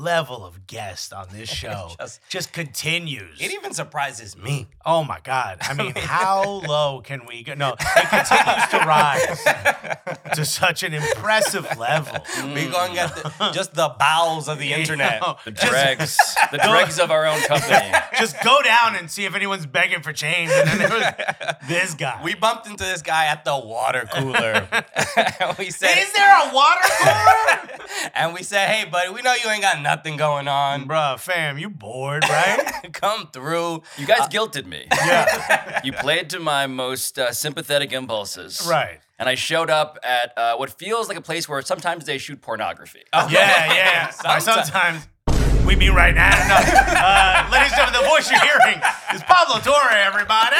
Level of guest on this show Just- just, continues. It even surprises me. oh my God. I mean, how low can we go? No, it continues to rise to such an impressive level. We're going at the, mm. just the bowels of the internet. know, The dregs, the dregs of our own company. Just go down and see if anyone's begging for change. And then there was this guy. We bumped into this guy at the water cooler. we said, Is there a water cooler? and we said, hey, buddy, we know you ain't got nothing going on. Bruh, fam, you bored, right? Come through. You guys guilted me. yeah. You played to my most uh, sympathetic impulses. Right. And I showed up at uh, what feels like a place where sometimes they shoot pornography. Yeah, yeah. Sometimes. Sometimes. We mean right now. No. Uh, ladies and gentlemen, the voice you're hearing is Pablo Torre, everybody.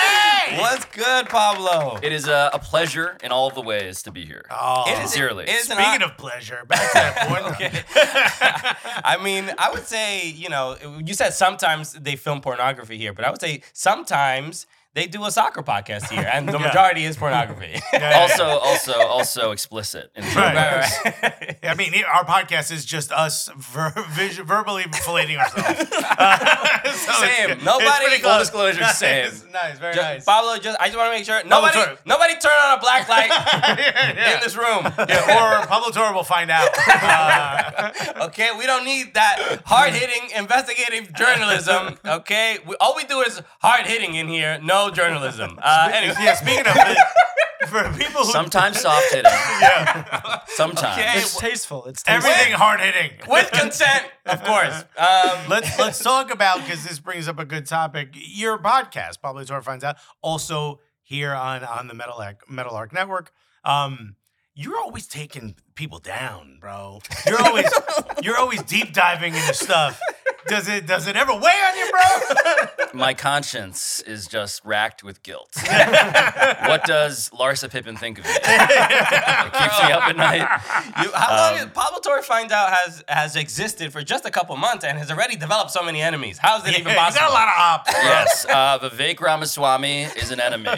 What's good, Pablo? It is a, a pleasure in all of the ways to be here. Oh, It is- Sincerely. it is an speaking hon- of pleasure, back to that point. I mean, I would say, you know, you said sometimes they film pornography here, but I would say sometimes they do a soccer podcast here, and the Yeah. majority is pornography. also, also, also explicit. In Right. Right, right. I mean, our podcast is just us ver- vis- verbally filleting ourselves. Uh, so Same. it's- Nobody- it's full close. disclosure, nice, same. Nice, very Ju- nice. Pablo, just I just want to make sure nobody, Torre. nobody turn on a black light yeah, yeah. in this room. Yeah, or Pablo Torre will find out. Uh, Okay, we don't need that hard hitting investigative journalism. Okay, we, all we do is hard hitting in here, no journalism. Uh, anyway, yeah, speaking of, for people who Sometimes soft hitting. yeah, Sometimes. Okay. It's tasteful. It's tasteful. everything hard hitting. with consent, of course. Um, let's let's talk about because this brings up a good topic. Your podcast, Pablo Torre finds out, also here on on the Meadowlark, Metal Arc Network. Um, you're always taking people down, bro. You're always you're always deep diving into stuff. Does it does it ever weigh on you, bro? My conscience is just racked with guilt. what does Larsa Pippen think of me? It keeps me up at night. you, how long Um, is Pablo Torre finds out has has existed for just a couple months and has already developed so many enemies? How is it even He's possible? got a lot of ops. Yes, uh, Vivek Ramaswamy is an enemy.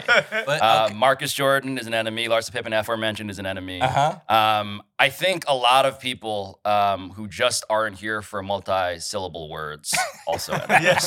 But, Uh. Marcus Jordan is an enemy. Larsa Pippen, aforementioned, is an enemy. Uh-huh. Um, I think a lot of people um, who just aren't here for multi-syllable words also yes.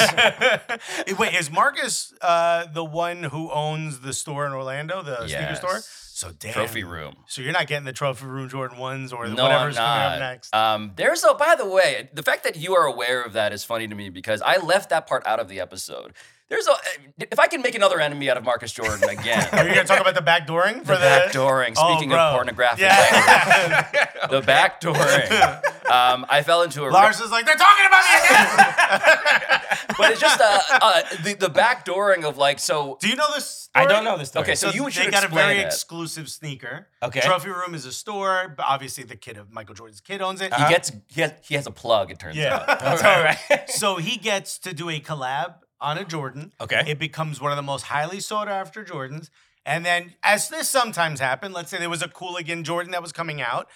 Wait, is Marcus uh, the one who owns the store in Orlando, the sneaker store? So damn. Trophy room. So you're not getting the trophy room Jordan ones or No, whatever's I'm coming up next. Um, there's a. By the way, the fact that you are aware of that is funny to me because I left that part out of the episode. There's a. If I can make another enemy out of Marcus Jordan again. Are you gonna talk about the backdooring for the the, backdooring. Oh, Speaking bro. of pornographic language, Yeah. the backdooring. Um, I fell into a. Lars is like, they're talking about me again. but it's just uh, uh, the the backdooring of like so. Do you know this? I don't know this story. Okay, so you they got a very it. exclusive sneaker. Okay. Trophy Room is a store, but obviously the kid of Michael Jordan's kid owns it. He gets he has, he has a plug. It turns Yeah. out. That's all right. so he gets to do a collab on a Jordan. Okay. It becomes one of the most highly sought after Jordans. And then, as this sometimes happened, let's say there was a Cooligan Jordan that was coming out,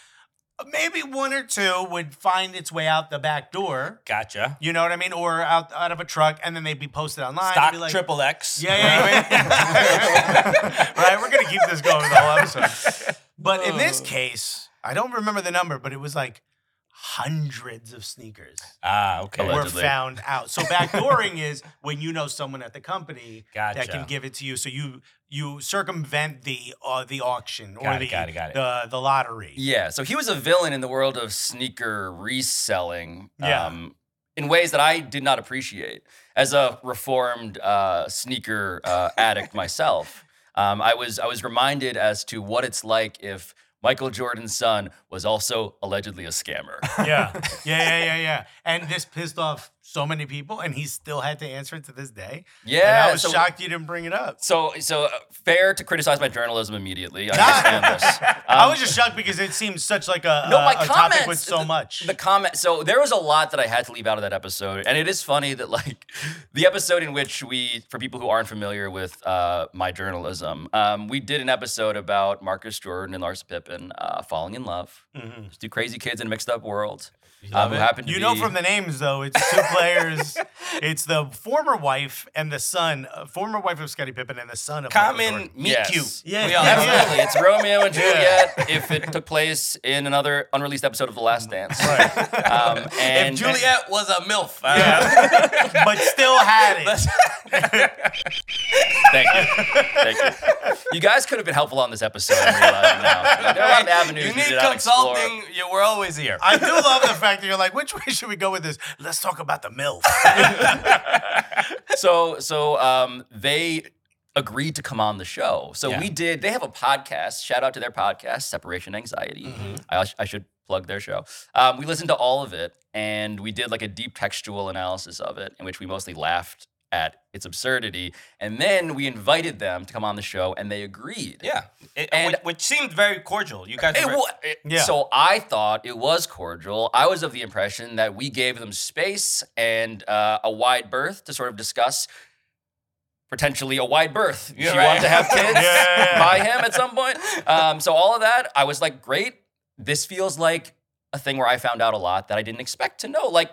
maybe one or two would find its way out the back door. Gotcha. You know what I mean? Or out out of a truck, and then they'd be posted online. Stock like, triple X. Yeah, yeah, yeah. right, we're gonna keep this going the whole episode. But in this oh. case, I don't remember the number, but it was like hundreds of sneakers Ah, okay. were Allegedly. found out. So backdooring is when you know someone at the company that can give it to you. So you you circumvent the uh, the auction or Got it, the got it, got it. the the lottery. Yeah, so he was a villain in the world of sneaker reselling. Yeah. Um, in ways that I did not appreciate. As a reformed uh, sneaker uh, addict myself, um, I was I was reminded as to what it's like if Michael Jordan's son was also allegedly a scammer. yeah, yeah, yeah, yeah, yeah. And this pissed off so many people, and he still had to answer it to this day. and Yeah, I was so- shocked you didn't bring it up. So, so uh, fair to criticize my journalism immediately. I understand this. I Um, was just shocked because it seems such like a, No, my a topic comments. with so much. The comment. So there was a lot that I had to leave out of that episode, and it is funny that like the episode in which we, for people who aren't familiar with uh, my journalism, um, we did an episode about Marcus Jordan and Larsa Pippen uh, falling in love. Just two crazy kids in a mixed up world. Um, who happen to you be, know from the names though, it's two players. it's the former wife and the son, uh, former wife of Scottie Pippen and the son of Common Jordan. meet Yes. cute. Yeah, We all yeah, know. yeah. Absolutely. It's Romeo and Juliet if it took place in another unreleased episode of The Last Dance. Right. Um, and If Juliet was a MILF. uh, but still had it. Thank you. Thank you. You guys could have been helpful on this episode. I'm realizing now. There are a lot of avenues you we need did not explore. consulting. You, we're always here. I do love the fact that you're like, which way should we go with this? Let's talk about the MILF. So, so um, they agreed to come on the show. So Yeah. we did. They have a podcast. Shout out to their podcast, Separation Anxiety. Mm-hmm. I, I should plug their show. Um, we listened to all of it, and we did like a deep textual analysis of it, in which we mostly laughed at its absurdity. And then we invited them to come on the show, and they agreed. yeah, It- And- which, which seemed very cordial. You guys. It were- it- Yeah. So I thought it was cordial. I was of the impression that we gave them space and uh, a wide berth to sort of discuss potentially a wide berth. You're she right. wanted to have kids Yeah. by him at some point. Um, so all of that, I was like, great. This feels like a thing where I found out a lot that I didn't expect to know, like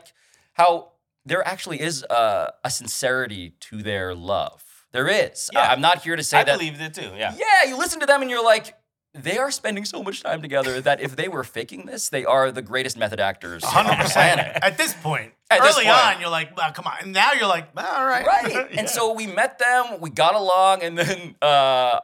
how there actually is a, a sincerity to their love. There is. Yeah. I- I'm not here to say I that. I believed it too. Yeah. Yeah, you listen to them and you're like, they are spending so much time together that if they were faking this, they are the greatest method actors on the 100%. planet. At this point. At this Early point. on, you're like, well, come on. And now you're like, all right. Right. Yeah. And so we met them, we got along, and then uh,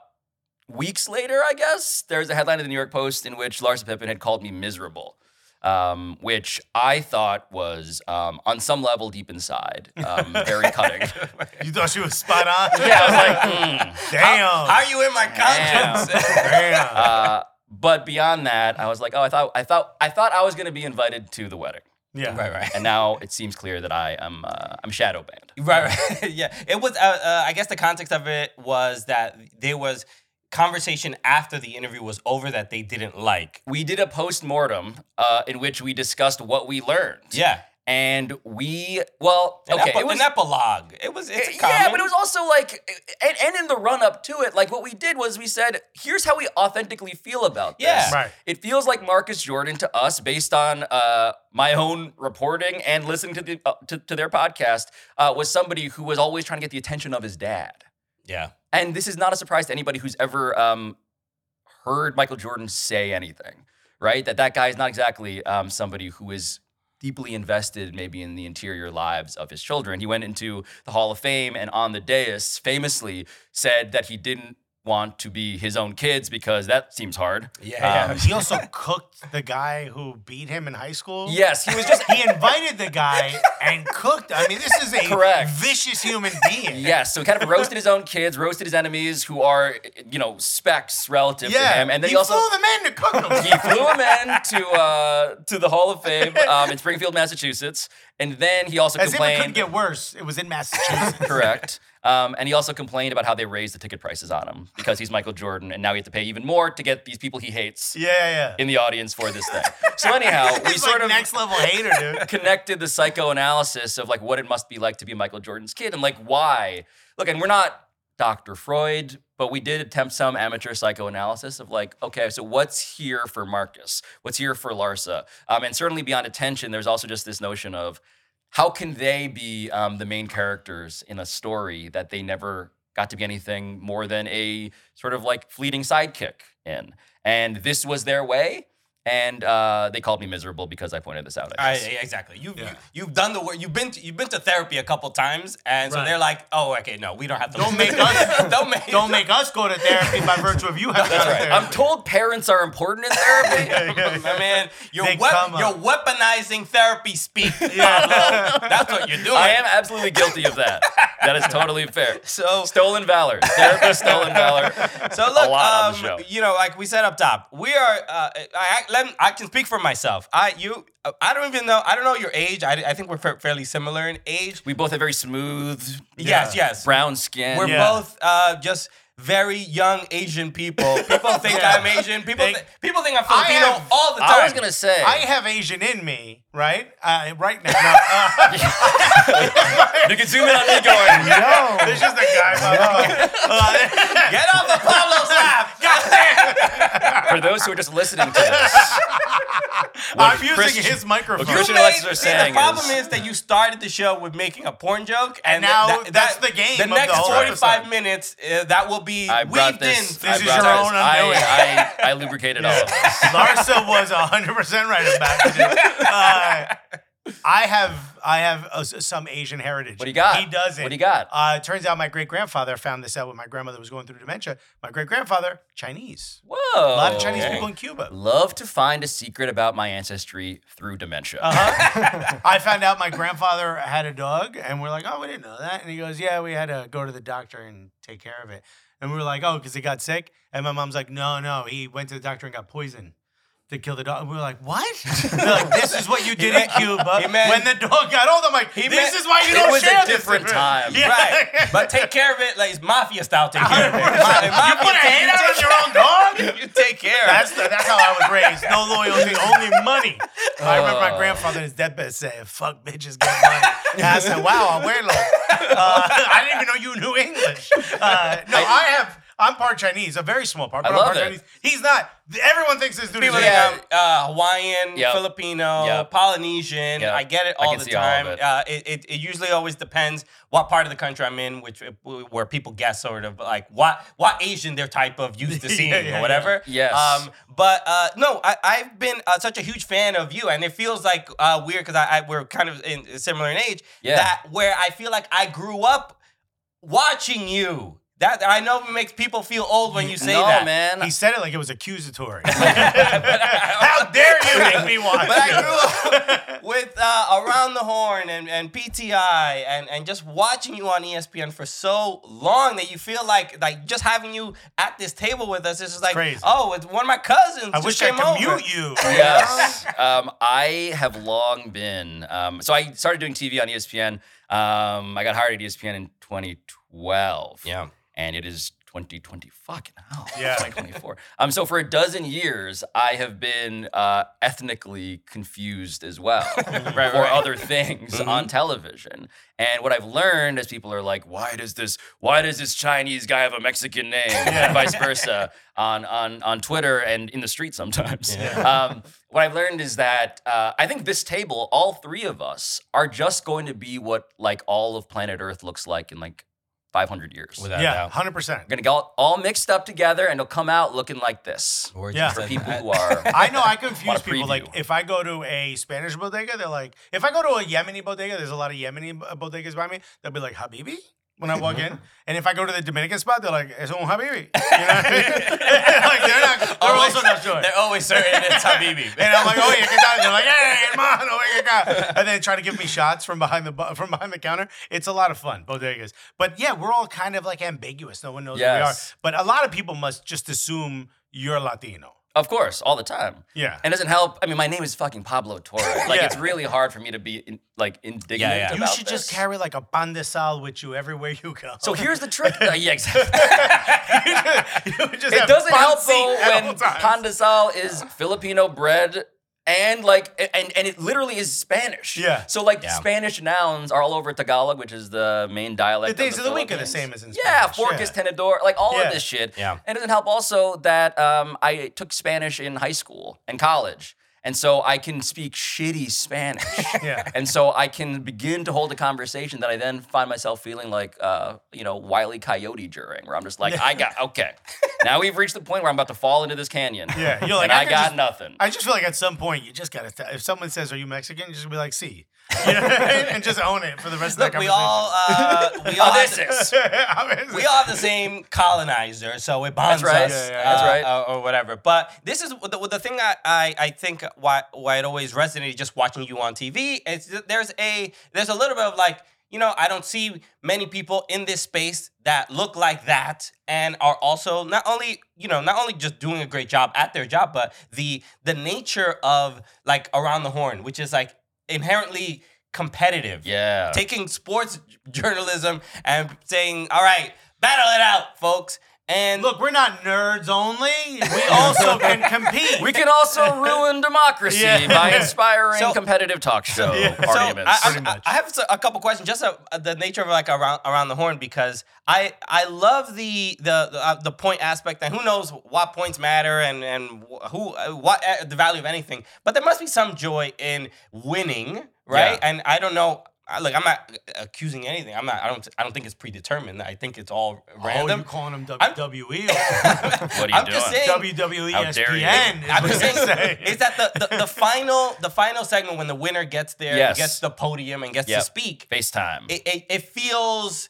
weeks later, I guess, there's a headline in the New York Post in which Larsa Pippen had called me miserable. Um, which I thought was, um, on some level, deep inside, um, very cutting. you thought she was spot on? yeah, I was like, mm. Damn. How are you in my conscience? Damn. Uh, but beyond that, I was like, oh, I thought, I thought, I thought I was going to be invited to the wedding, yeah. right, right. and now it seems clear that I am, uh, I'm shadow banned. Right, right. yeah. It was. Uh, uh, I guess the context of it was that there was conversation after the interview was over that they didn't like. We did a post mortem uh, in which we discussed what we learned. Yeah. and we, well, An, okay, epi- it was. an epilogue. It was. It's a yeah, common. but it was also like, and, and in the run up to it, like what we did was we said, here's how we authentically feel about this. Yeah. Right. It feels like Marcus Jordan to us, based on uh, my own reporting and listening to the uh, to, to their podcast, uh, was somebody who was always trying to get the attention of his dad. Yeah. And this is not a surprise to anybody who's ever um, heard Michael Jordan say anything, right? That that guy is not exactly um, somebody who is deeply invested maybe in the interior lives of his children. He went into the Hall of Fame and on the dais famously said that he didn't want to be his own kids because that seems hard. Yeah. Um, He also cooked the guy who beat him in high school. yes, he was just He invited the guy and cooked. I mean, this is a Correct. vicious human being. Yes, so he kind of roasted his own kids, roasted his enemies who are, you know, specks relative Yeah. to him. And then he he also flew the man to cook him. he flew him in to uh, to the Hall of Fame um, in Springfield, Massachusetts, and then he also As if it couldn't get worse. It was in Massachusetts. correct. Um, and he also complained about how they raised the ticket prices on him because he's Michael Jordan, and now he has to pay even more to get these people he hates Yeah, yeah. in the audience for this thing. So anyhow, we sort like of next level hater, dude. connected the psychoanalysis of like what it must be like to be Michael Jordan's kid and like why. Look, and we're not Dr. Freud, but we did attempt some amateur psychoanalysis of like, okay, so what's here for Marcus? What's here for Larsa? Um, and certainly beyond attention, there's also just this notion of how can they be um, the main characters in a story that they never got to be anything more than a sort of like fleeting sidekick in? And this was their way. And uh, they called me miserable because I pointed this out. I I, exactly. You've Yeah. you, have done the work. You've been to, you've been to therapy a couple times, and so Right. they're like, "Oh, okay, no, we don't have to." Don't make us- don't make Don't make us go to therapy by virtue of you having That's to right. I'm told parents are important in therapy. My man, you're They wep- come up. you're weaponizing therapy speak. Yeah. That's what you're doing. I am absolutely guilty of that. That is totally fair. So Stolen valor. Therapist stolen valor. So look, lot on the um, show. you know, like we said up top, we are. Uh, I, let I can speak for myself. I you I don't even know. I don't know your age. I, I think we're fa- fairly similar in age. We both have very smooth, Yes, yes. brown skin. We're Yeah. both uh, just very young Asian people. People think Yeah. I'm Asian. People They- thi- people think I'm Filipino have- all the time. I was gonna say. I have Asian in me, right? Uh, right now. No, uh, you can zoom in on me going. No. There's just a guy. Uh, Get off of Pablo's lap. God damn. For those who are just listening to this, I'm using Christian- his microphone. what Christian You Alexis made- are see, saying the problem is- is, that you started the show with making a porn joke, and, And now that- that's that- the game The of the next whole 45 episode. minutes, uh, that will be I weaved this. in. I is your this. own. I, I, I lubricated all of this. Larsa was 100% right about it. Uh, I have I have uh, some Asian heritage. What do you got? He doesn't. What do you got? Uh, turns out my great grandfather found this out when my grandmother was going through dementia. My great grandfather, Chinese. Whoa. A lot of Chinese okay. people in Cuba. Love to find a secret about my ancestry through dementia. Uh-huh. I found out my grandfather had a dog, and we're like, oh, we didn't know that. And he goes, yeah, we had to go to the doctor and take care of it. And we were like, oh, because he got sick. And my mom's like, no, no, he went to the doctor and got poisoned to kill the dog. And we were like, what? They're like, this is what you did in Cuba when the dog got old. I'm like, this meant- is why you don't share It was a different time. Yeah. Right, but take care of it like it's mafia style. Take care of it. Ma- you put a hand out on your own dog? You take care. That's the, that's how I was raised. No loyalty, only money. I remember my grandfather in his deathbed saying, "Fuck bitches, get money." And I said, "Wow, I'm abuelo." Uh, I didn't even know you knew English. Uh, no, I have. I'm part Chinese, a very small part, I but I'm love part it. Chinese. He's not. Everyone thinks this dude is People Asian. think uh, Hawaiian, Yep. Filipino, Yep. Polynesian. Yep. I get it I all can the see all of time. it. uh, it, it, it usually always depends what part of the country I'm in, which where people guess sort of like what what Asian they're type of used to Yeah, seeing yeah, or whatever. yeah. Yes. Um, but uh, no, I, I've been uh, such a huge fan of you, and it feels like uh, weird because I, I we're kind of in, similar in age. Yeah. That where I feel like I grew up watching you. That I know it makes people feel old when you say no, that. man. He said it like it was accusatory. How dare you make me watch? But I grew up with uh, Around the Horn and, and PTI and, and just watching you on ESPN for so long that you feel like like just having you at this table with us is just like, Crazy. oh, it's one of my cousins. I just wish I could over. mute you. yes. Um, I have long been. Um, so I started doing TV on ESPN. Um, I got hired at ESPN in 2012. Yeah. And it is 2020. Fucking hell. Yeah. 2024. Um, so for a dozen years, I have been uh, ethnically confused as well for right. other things on television. And what I've learned is people are like, why does this why does this Chinese guy have a Mexican name? And vice versa on, on, on Twitter and in the street sometimes. Um, what I've learned is that uh, I think this table, all three of us, are just going to be what like all of planet Earth looks like in like 500 years. Without Yeah, doubt. hundred percent. We're gonna get all, all mixed up together, and it'll come out looking like this. Or Yeah. For people a- who are, I know I confuse a people. Like if I go to a Spanish bodega, they're like, if I go to a Yemeni bodega, there's a lot of Yemeni bodegas by me. They'll be like Habibi when I walk in, and if I go to the Dominican spot, they're like, "Es un Habibi." You know what I mean? like they're not. They're Always- also not sure. They're always certain it's Habibi. And I'm like, oh yeah, ¿qué tal? They're like, hey, hermano, venga acá. And then try to give me shots from behind the bu- from behind the counter. It's a lot of fun, bodegas. But yeah, we're all kind of like ambiguous. No one knows Yes. who we are. But a lot of people must just assume you're Latino. Of course, all the time. Yeah. And it doesn't help. I mean, my name is fucking Pablo Torre. Like, Yeah. it's really hard for me to be in, like indignant Yeah, yeah. about You should just carry like a pan de sal with you everywhere you go. So here's the trick. Uh, yeah, exactly. You just it have doesn't help though when all times. pan de sal is Filipino bread and like and and it literally is Spanish. Yeah. So like Yeah. Spanish nouns are all over Tagalog, which is the main dialect. The days of the week are the same as in Yeah, Spanish, fork yeah. is tenedor, like all Yeah. of this shit. Yeah. And it doesn't help also that um, I took Spanish in high school and college. And so I can speak shitty Spanish. Yeah. And so I can begin to hold a conversation that I then find myself feeling like, uh, you know, Wiley Coyote during, where I'm just like, I got, okay. Now we've reached the point where I'm about to fall into this canyon. Yeah, you're like, and I I, got just- nothing. I just feel like at some point you just gotta. If someone says, "Are you Mexican?" You just be like, "See," you know what I mean? and just own it for the rest Look, of the we all uh, we all have this the- is. we all have the same colonizer, so it bonds right. us, Yeah, yeah, uh, That's right. uh, or whatever. But this is the, the thing I, I, I think why why it always resonated just watching you on TV. Is there's a there's a little bit of like you know, I don't see many people in this space that look like that and are also not only, you know, not only just doing a great job at their job, but the the nature of like around the horn, which is like inherently competitive. Yeah. Taking sports journalism and saying, "All right, battle it out, folks." And Look, we're not nerds only. We also can compete. We can also ruin democracy Yeah. by inspiring So- competitive talk show Yeah. So, So. I, I, much. I have a couple questions, just uh, the nature of like around around the horn, because I I love the the the, uh, the point aspect, and who knows what points matter and and who uh, what uh, the value of anything, but there must be some joy in winning, right? Yeah. And I don't know. I- Look, I'm not accusing anything. I'm not. I don't. I don't think it's predetermined. I think it's all oh, random. Oh, random. you calling them I'm- WWE? what are you I'm doing? just saying. WWE How dare you. ESPN. is I'm just you're saying is that the, the, the final the final segment when the winner gets there, Yes. gets the podium and gets Yep. to speak, FaceTime. it, it, it feels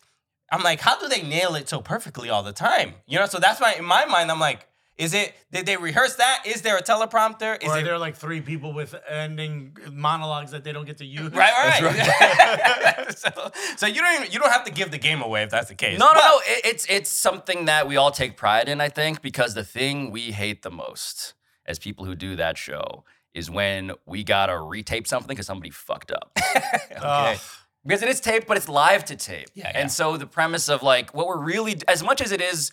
I'm like, how do they nail it so perfectly all the time? You know, so that's why in my mind I'm like, is it did they rehearse that? Is there a teleprompter? Is Or are it there like three people with ending monologues that they don't get to use? right, right, right. so, so you don't even, you don't have to give the game away if that's the case. No, no, But- no. It, it's it's something that we all take pride in, I think, because the thing we hate the most as people who do that show is when we gotta retape something because somebody fucked up. Ugh. because it is taped, but it's live to tape. Yeah, yeah. And so the premise of like what we're really, as much as it is,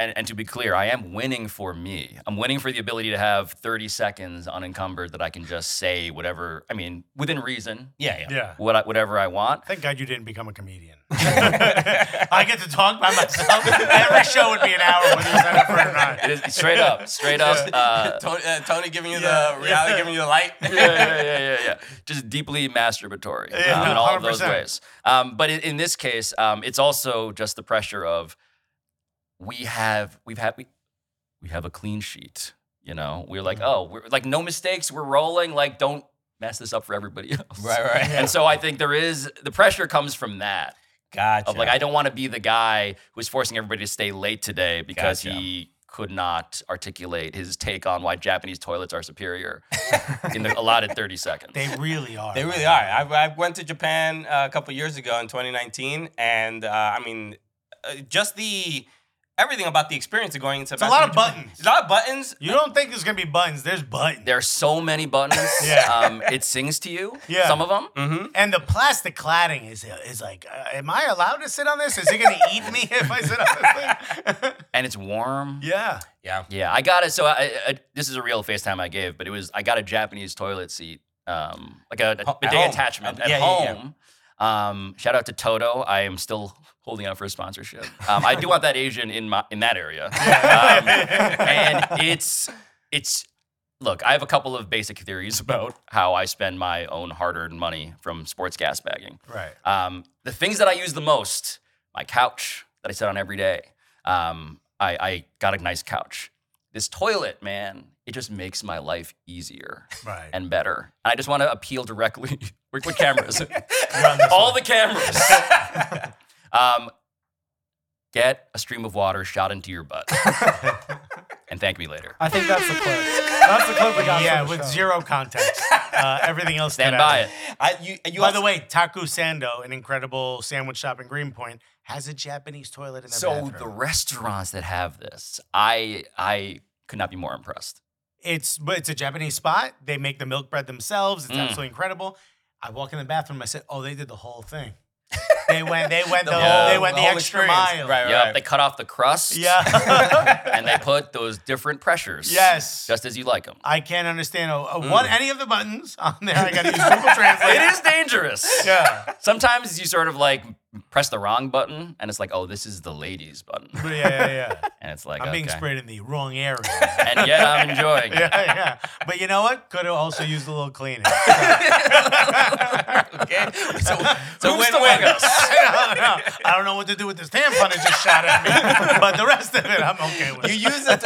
and, and to be clear, I am winning for me. I'm winning for the ability to have 30 seconds unencumbered that I can just say whatever. I mean, within reason, yeah, yeah. yeah. what I, whatever I want. Thank God you didn't become a comedian. I get to talk by myself. Every show would be an hour whether you sign up for it or not. It is straight up, straight up. Uh, Tony, uh, Tony giving you Yeah, the reality, yeah. giving you the light. yeah, yeah, yeah, yeah, yeah. Just deeply masturbatory Yeah, um, in all of those ways. Um, but in, in this case, um, it's also just the pressure of we have we've had we, we have a clean sheet. You know, we're like, Mhm. oh, we're like no mistakes. We're rolling. Like, don't mess this up for everybody else. Right, right. Yeah. And so I think there is the pressure comes from that Gotcha. of like I don't want to be the guy who's forcing everybody to stay late today because Gotcha. he could not articulate his take on why Japanese toilets are superior in the allotted 30 seconds. They really are. They really are. I, I went to Japan uh, a couple years ago in 2019, and uh, I mean, uh, just the everything about the experience of going into It's a lot of Japan. buttons. A lot of buttons. You don't think there's gonna be buttons? There's buttons. There are so many buttons. Yeah. Um, it sings to you. Yeah. Some of them. Mm-hmm. And the plastic cladding is is like, uh, am I allowed to sit on this? Is it gonna eat me if I sit on this thing? And it's warm. yeah. Yeah. Yeah, I got it. So I, I, this is a real FaceTime I gave, but it was I got a Japanese toilet seat, um, like a, a Ho- at bidet attachment Uh, at yeah, yeah, yeah. home. Um, shout out to Toto. I am still holding out for a sponsorship. Um, I do want that Asian in my in that area, um, and it's it's. Look, I have a couple of basic theories about how I spend my own hard-earned money from sports gas bagging. Right. Um, the things that I use the most, my couch that I sit on every day. Um, I, I got a nice couch. This toilet, man, it just makes my life easier Right. and better. And I just want to appeal directly. With cameras. You're on this All one. the cameras. Um, get a stream of water shot into your butt. and thank me later. I think that's the clip. That's the clip we got. yeah, from the with show. zero context. Uh, everything else. Stand stood out. by it. I, you, you By also- the way, Taku Sando, an incredible sandwich shop in Greenpoint, has a Japanese toilet in their So bathroom. the restaurants that have this, I I could not be more impressed. It's but it's a Japanese spot. They make the milk bread themselves. It's Mm. absolutely incredible. I walk in the bathroom. I said, "Oh, they did the whole thing. They went. They went the. The whole, whole- they went the the, extra experience. mile. Right, Yeah, right. they cut off the crust. Yeah. and they put those different pressures. yes. Just as you like them. I can't understand uh, uh, one any of the buttons on there. I got to use Google Translate. It is dangerous. Yeah. Sometimes you sort of like press the wrong button, and it's like, oh, this is the ladies button, yeah, yeah, yeah. and it's like, I'm being okay. sprayed in the wrong area. and yet I'm enjoying it. yeah, yeah. But you know what? Could have also used a little cleaning. okay. So, so Who's win the win. among us? I, don't know. I don't know what to do with this tampon that just shot at me, but the rest of it, I'm okay with. You use it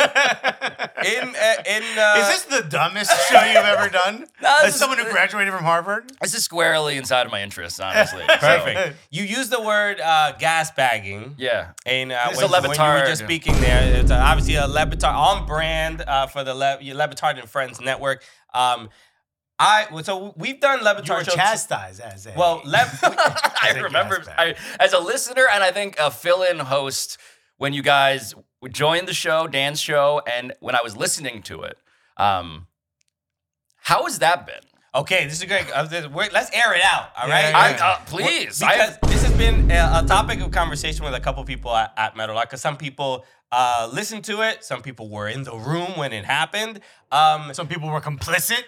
in uh, in. Uh, Is this the dumbest show you've ever done? No, this As is- someone who graduated from Harvard? This is squarely inside of my interests, honestly. So, perfect? You use the word uh, gas bagging. yeah. And uh, It's when, a when you were just speaking there, it's uh, obviously a Le Batard on brand uh, for the Le- Levitard and Friends network. Um, I so we've done You were Le Batard show. chastised as a. Well, Lev, I As remember I, as a listener and I think a fill-in host when you guys joined the show, Dan's show, and when I was listening to it. Um, how has that been? okay, this is great. Uh, Let's air it out. All Yeah, right. yeah, I, uh, please, because been a, a topic of conversation with a couple people at, at Metal Because some people uh, listened to it, some people were in the room when it happened. Um, some people were complicit.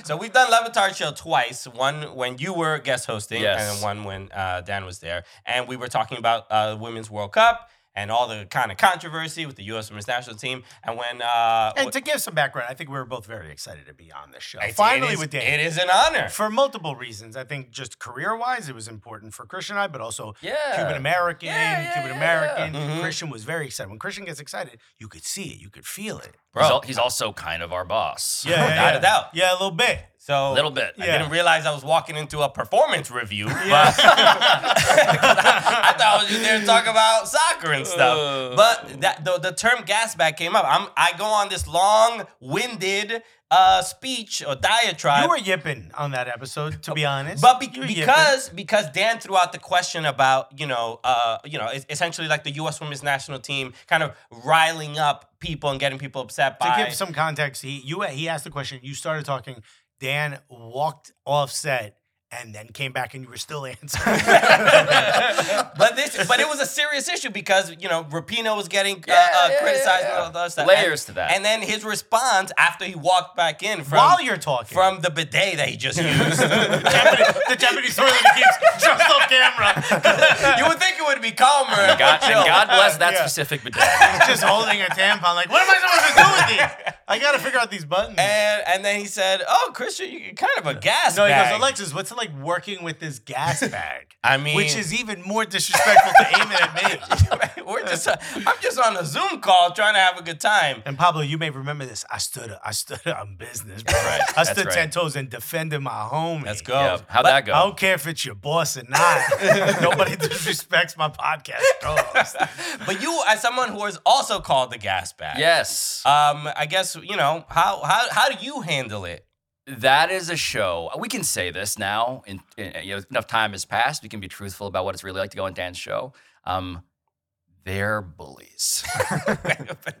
so we've done Le Batard show twice. One when you were guest hosting, Yes. and then one when uh, Dan was there. And we were talking about uh, Women's World Cup and all the kind of controversy with the U.S. Women's National Team. And when uh, and to give some background, I think we were both very excited to be on this show. it's- Finally, it is, with Dan. it is an honor. for multiple reasons. I think just career wise, it was important for Christian and I, but also Yeah. Cuban American, Yeah, yeah, Cuban yeah, American. yeah. Mhm. Christian was very excited. When Christian gets excited, you could see it, you could feel it. Bro. he's, al- he's also kind of our boss. Yeah, without a doubt. Yeah, a little bit. So A little bit. I didn't realize I was walking into a performance review. But I thought I was just there to talk about soccer and stuff. Uh. But that the, the term gas bag came up. I'm I go on this long-winded uh, speech or diatribe. You were yipping on that episode, to be honest. But be- were yipping. because because Dan threw out the question about you know uh you know essentially like the U.S. Women's National Team kind of riling up people and getting people upset By- to give some context, he you he asked the question. You started talking. Dan walked off set and then came back, and you were still answering. but this, but it was a serious issue because you know Rapinoe was getting uh, Yeah, uh, yeah, criticized yeah, and all that stuff. Layers And- to that. And then his response after he walked back in from While you're talking, from the bidet that he just used, the Japanese, the Japanese toilet he keeps just off camera. you would think it would be calmer. And God, and. God bless that Yeah. specific bidet. He's just holding a tampon. Like, what am I supposed to do with these? I gotta figure out these buttons. And and then he said, "Oh, Christian, you're kind of a gas no, he goes, Alexis, what's it like working with this gas bag? I mean, Which is even more disrespectful to aim it at me. we're just I'm just on a Zoom call trying to have a good time. And Pablo, you may remember this. I stood, I stood on business, bro. Right, I that's stood right. ten toes and defended my homie. Let's go. Yeah, how'd that go? I don't care if it's your boss or not. Nobody disrespects my podcast co-host. But you, as someone who is also called the gas bag, Yes. Um, I guess you know how how how do you handle it? That is a show. We can say this now. In, in- you know, enough time has passed. We can be truthful about what it's really like to go on Dan's show. Um, they're bullies.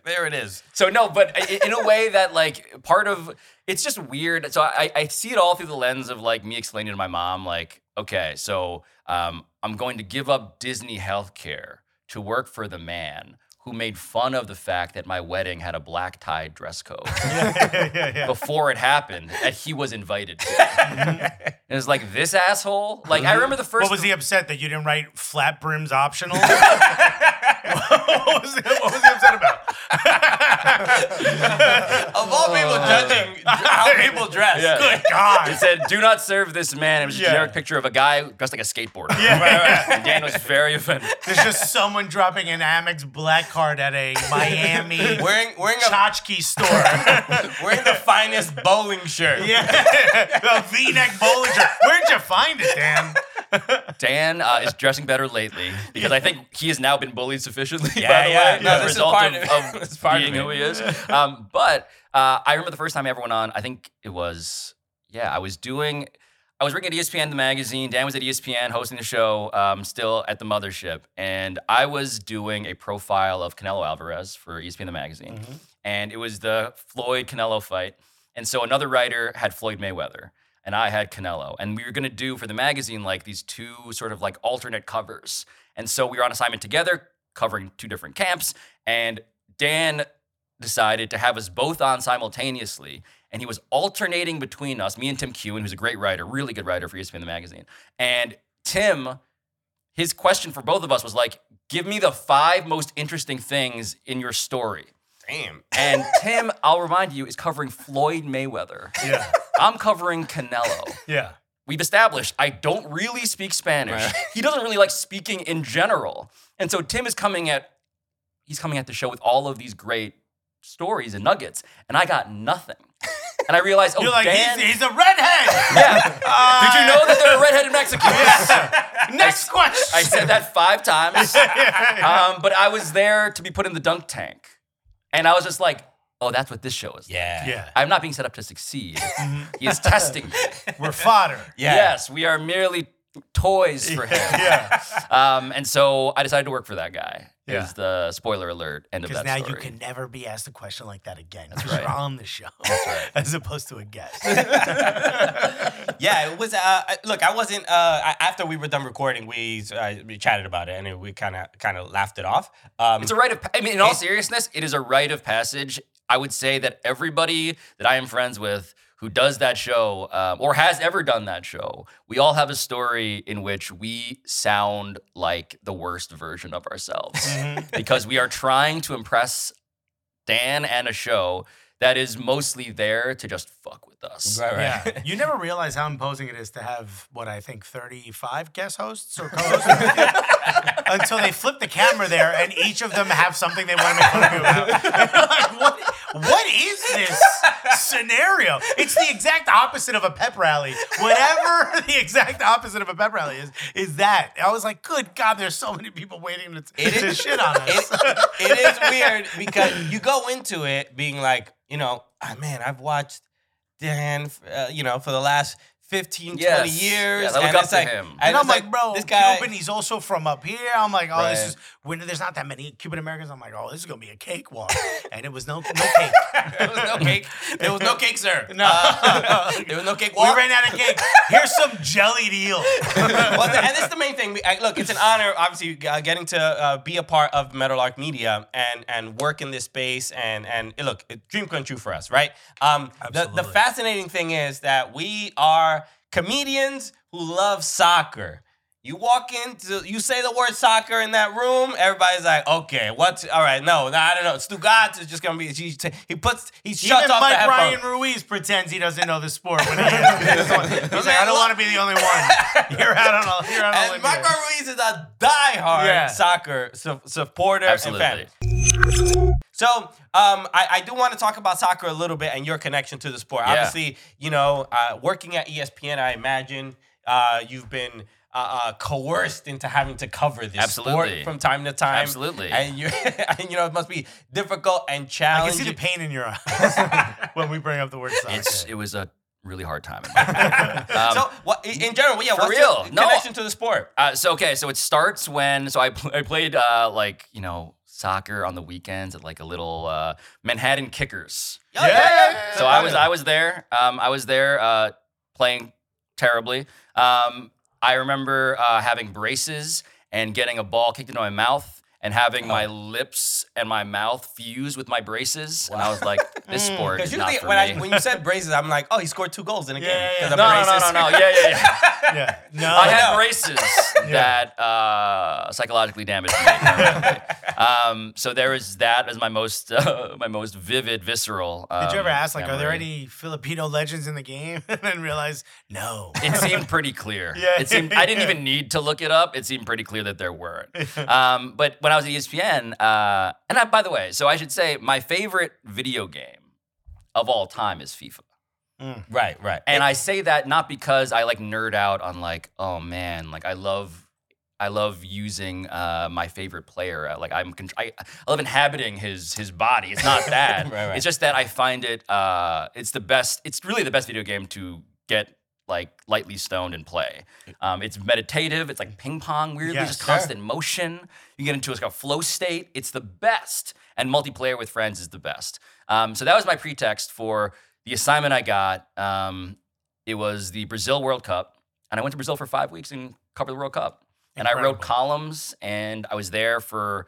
there it is. So no, but in a way that like part of it's just weird. So I, I see it all through the lens of like me explaining to my mom, like, okay, so um, I'm going to give up Disney healthcare to work for the man who made fun of the fact that my wedding had a black tie dress code yeah, yeah, yeah. before it happened that he was invited to. Mm-hmm. and it's like this asshole. Like I mm-hmm. remember the first. What was he upset that you didn't write flat brims optional? what, was he, what was he upset about? Of all people uh, judging how people dress, Yeah. Good It God. said, "Do not serve this man." It was a Yeah. generic picture of a guy dressed like a skateboarder. Yeah. And Dan was very offended. There's just someone dropping an Amex black card at a Miami wearing wearing a tchotchke store. wearing the finest bowling shirt. yeah, the V-neck bowling shirt. Where'd you find it, Dan? Dan uh, is dressing better lately because I think he has now been bullied sufficiently. Yeah, by the yeah. way, No, as a result part of, of- of part being it. who he is. Um, but uh, I remember the first time I ever went on. I think it was yeah. I was doing. I was working at ESPN, the magazine. Dan was at ESPN hosting the show, um, still at the mothership. And I was doing a profile of Canelo Alvarez for ESPN, the magazine. And it was the Floyd Canelo fight. And so another writer had Floyd Mayweather, and I had Canelo. And we were going to do for the magazine like these two sort of like alternate covers. And so we were on assignment together, covering two different camps. And Dan decided to have us both on simultaneously. And he was alternating between us, me and Tim Keown, who's a great writer, really good writer for ESPN the magazine. And Tim, his question for both of us was like, give me the five most interesting things in your story. Damn. And Tim, I'll remind you, is covering Floyd Mayweather. Yeah, I'm covering Canelo. yeah. We've established I don't really speak Spanish. Right. He doesn't really like speaking in general. And so Tim is coming at he's coming at the show with all of these great stories and nuggets, and I got nothing. And I realized, oh, You're like, Dan, he's, he's a redhead. yeah. Uh, Did you know that there are redheaded Mexicans? Next question. I said that five times. Um, but I was there to be put in the dunk tank. And I was just like, oh, that's what this show is. like. Yeah. Yeah. I'm not being set up to succeed. he is testing me. We're fodder. Yeah. Yes, we are merely toys for him. Yeah. Um, and so I decided to work for that guy. Yeah. Is the spoiler alert end of Because now story. you can never be asked a question like that again. That's right. You're on the show. As opposed to a guest. yeah, it was. Uh, look, I wasn't. Uh, after we were done recording, we uh, we chatted about it, and it, we kind of kind of laughed it off. Um, It's a rite of. I mean, in all seriousness, it is a rite of passage. I would say that everybody that I am friends with who does that show um, or has ever done that show, we all have a story in which we sound like the worst version of ourselves Mm-hmm. because we are trying to impress Dan and a show that is mostly there to just fuck with us. right, right. Yeah. You never realize how imposing it is to have what I think 35 guest hosts or co-hosts until they flip the camera there and each of them have something they want to make fun of you about. Like, what, what is this scenario? It's the exact opposite of a pep rally. Whatever the exact opposite of a pep rally is, is that. I was like, good God, there's so many people waiting to, It to is- shit on us. it, it is weird because you go into it being like, you know, ah, man, I've watched Dan, uh, you know, for the last 15, 20 years. Yeah, I and up it's to like, him. And And I'm it's like, bro, this guy. Cuban, he's also from up here. I'm like, oh, this is when there's not that many Cuban Americans. I'm like, oh, this is gonna be a cakewalk, and it was no no cake. there was no cake. There was no cake, sir. No. Uh, there was no cake. we ran out of cake. Here's some jellied eel. well, and this is the main thing. We, I, look, it's an honor, obviously, uh, getting to uh, be a part of Meadowlark Media and and work in this space. And and look, it, dream come true for us, right? Um, the, the fascinating thing is that we are comedians who love soccer. You walk into, you say the word soccer in that room, everybody's like, okay, what's, all right, no, no, I don't know. Stugatz is just gonna be, he, he puts, he shuts Even off Mike the Ryan headphones. Ruiz pretends he doesn't know the sport. When he, he's like, I don't want to be the only one. You're out on a, you're on a limb And Marco here. Ruiz is a diehard Yeah. soccer su- supporter Absolutely. and fan. So, um, I, I do want to talk about soccer a little bit and your connection to the sport. Yeah. Obviously, you know, uh, working at ESPN, I imagine uh, you've been uh, uh, coerced into having to cover this Absolutely. sport from time to time. Absolutely. and you, and you know, it must be difficult and challenging. I can see the pain in your eyes when we bring up the word soccer. It's it was a really hard time. In my. Um, so, what in in general, yeah, for what's real, your no. connection to the sport? Uh, so okay, so it starts when so I pl- I played uh, like you know soccer on the weekends at like a little uh, Manhattan Kickers. Oh, yeah. So I was I was there. Um, I was there uh, playing terribly. Um, I remember uh, having braces and getting a ball kicked into my mouth and having my lips and my mouth fuse with my braces. And I was like, this sport Because is not usually for when me. I when you said braces, I'm like, oh, he scored two goals in a Yeah, game. yeah, yeah. because of no, no, no, no, no. Yeah, yeah, yeah. yeah. No. I had no. braces that uh, psychologically damaged me. um, so there was that as my most uh, my most vivid, visceral. Um, Did you ever ask, like, are there any Filipino legends in the game? and then realize, no. It seemed pretty clear. Yeah, It seemed I didn't even need to look it up. It seemed pretty clear that there weren't. Um, but when I was at ESPN, uh, and I, by the way, so I should say my favorite video game of all time is FIFA. Right, right. And I say that not because I like nerd out on like, oh man, like I love, I love using uh, my favorite player. Uh, Like I'm, I, I love inhabiting his his body. It's not that. Right, right. It's just that I find it. Uh, it's the best. It's really the best video game to get like lightly stoned and play. Um, it's meditative. It's like ping pong. Weirdly, Yes. just Sure. constant motion. You get into a, like a flow state. It's the best. And multiplayer with friends is the best. Um, so that was my pretext for the assignment I got. Um, it was the Brazil World Cup, and I went to Brazil for five weeks and covered the World Cup. And I wrote columns, and I was there for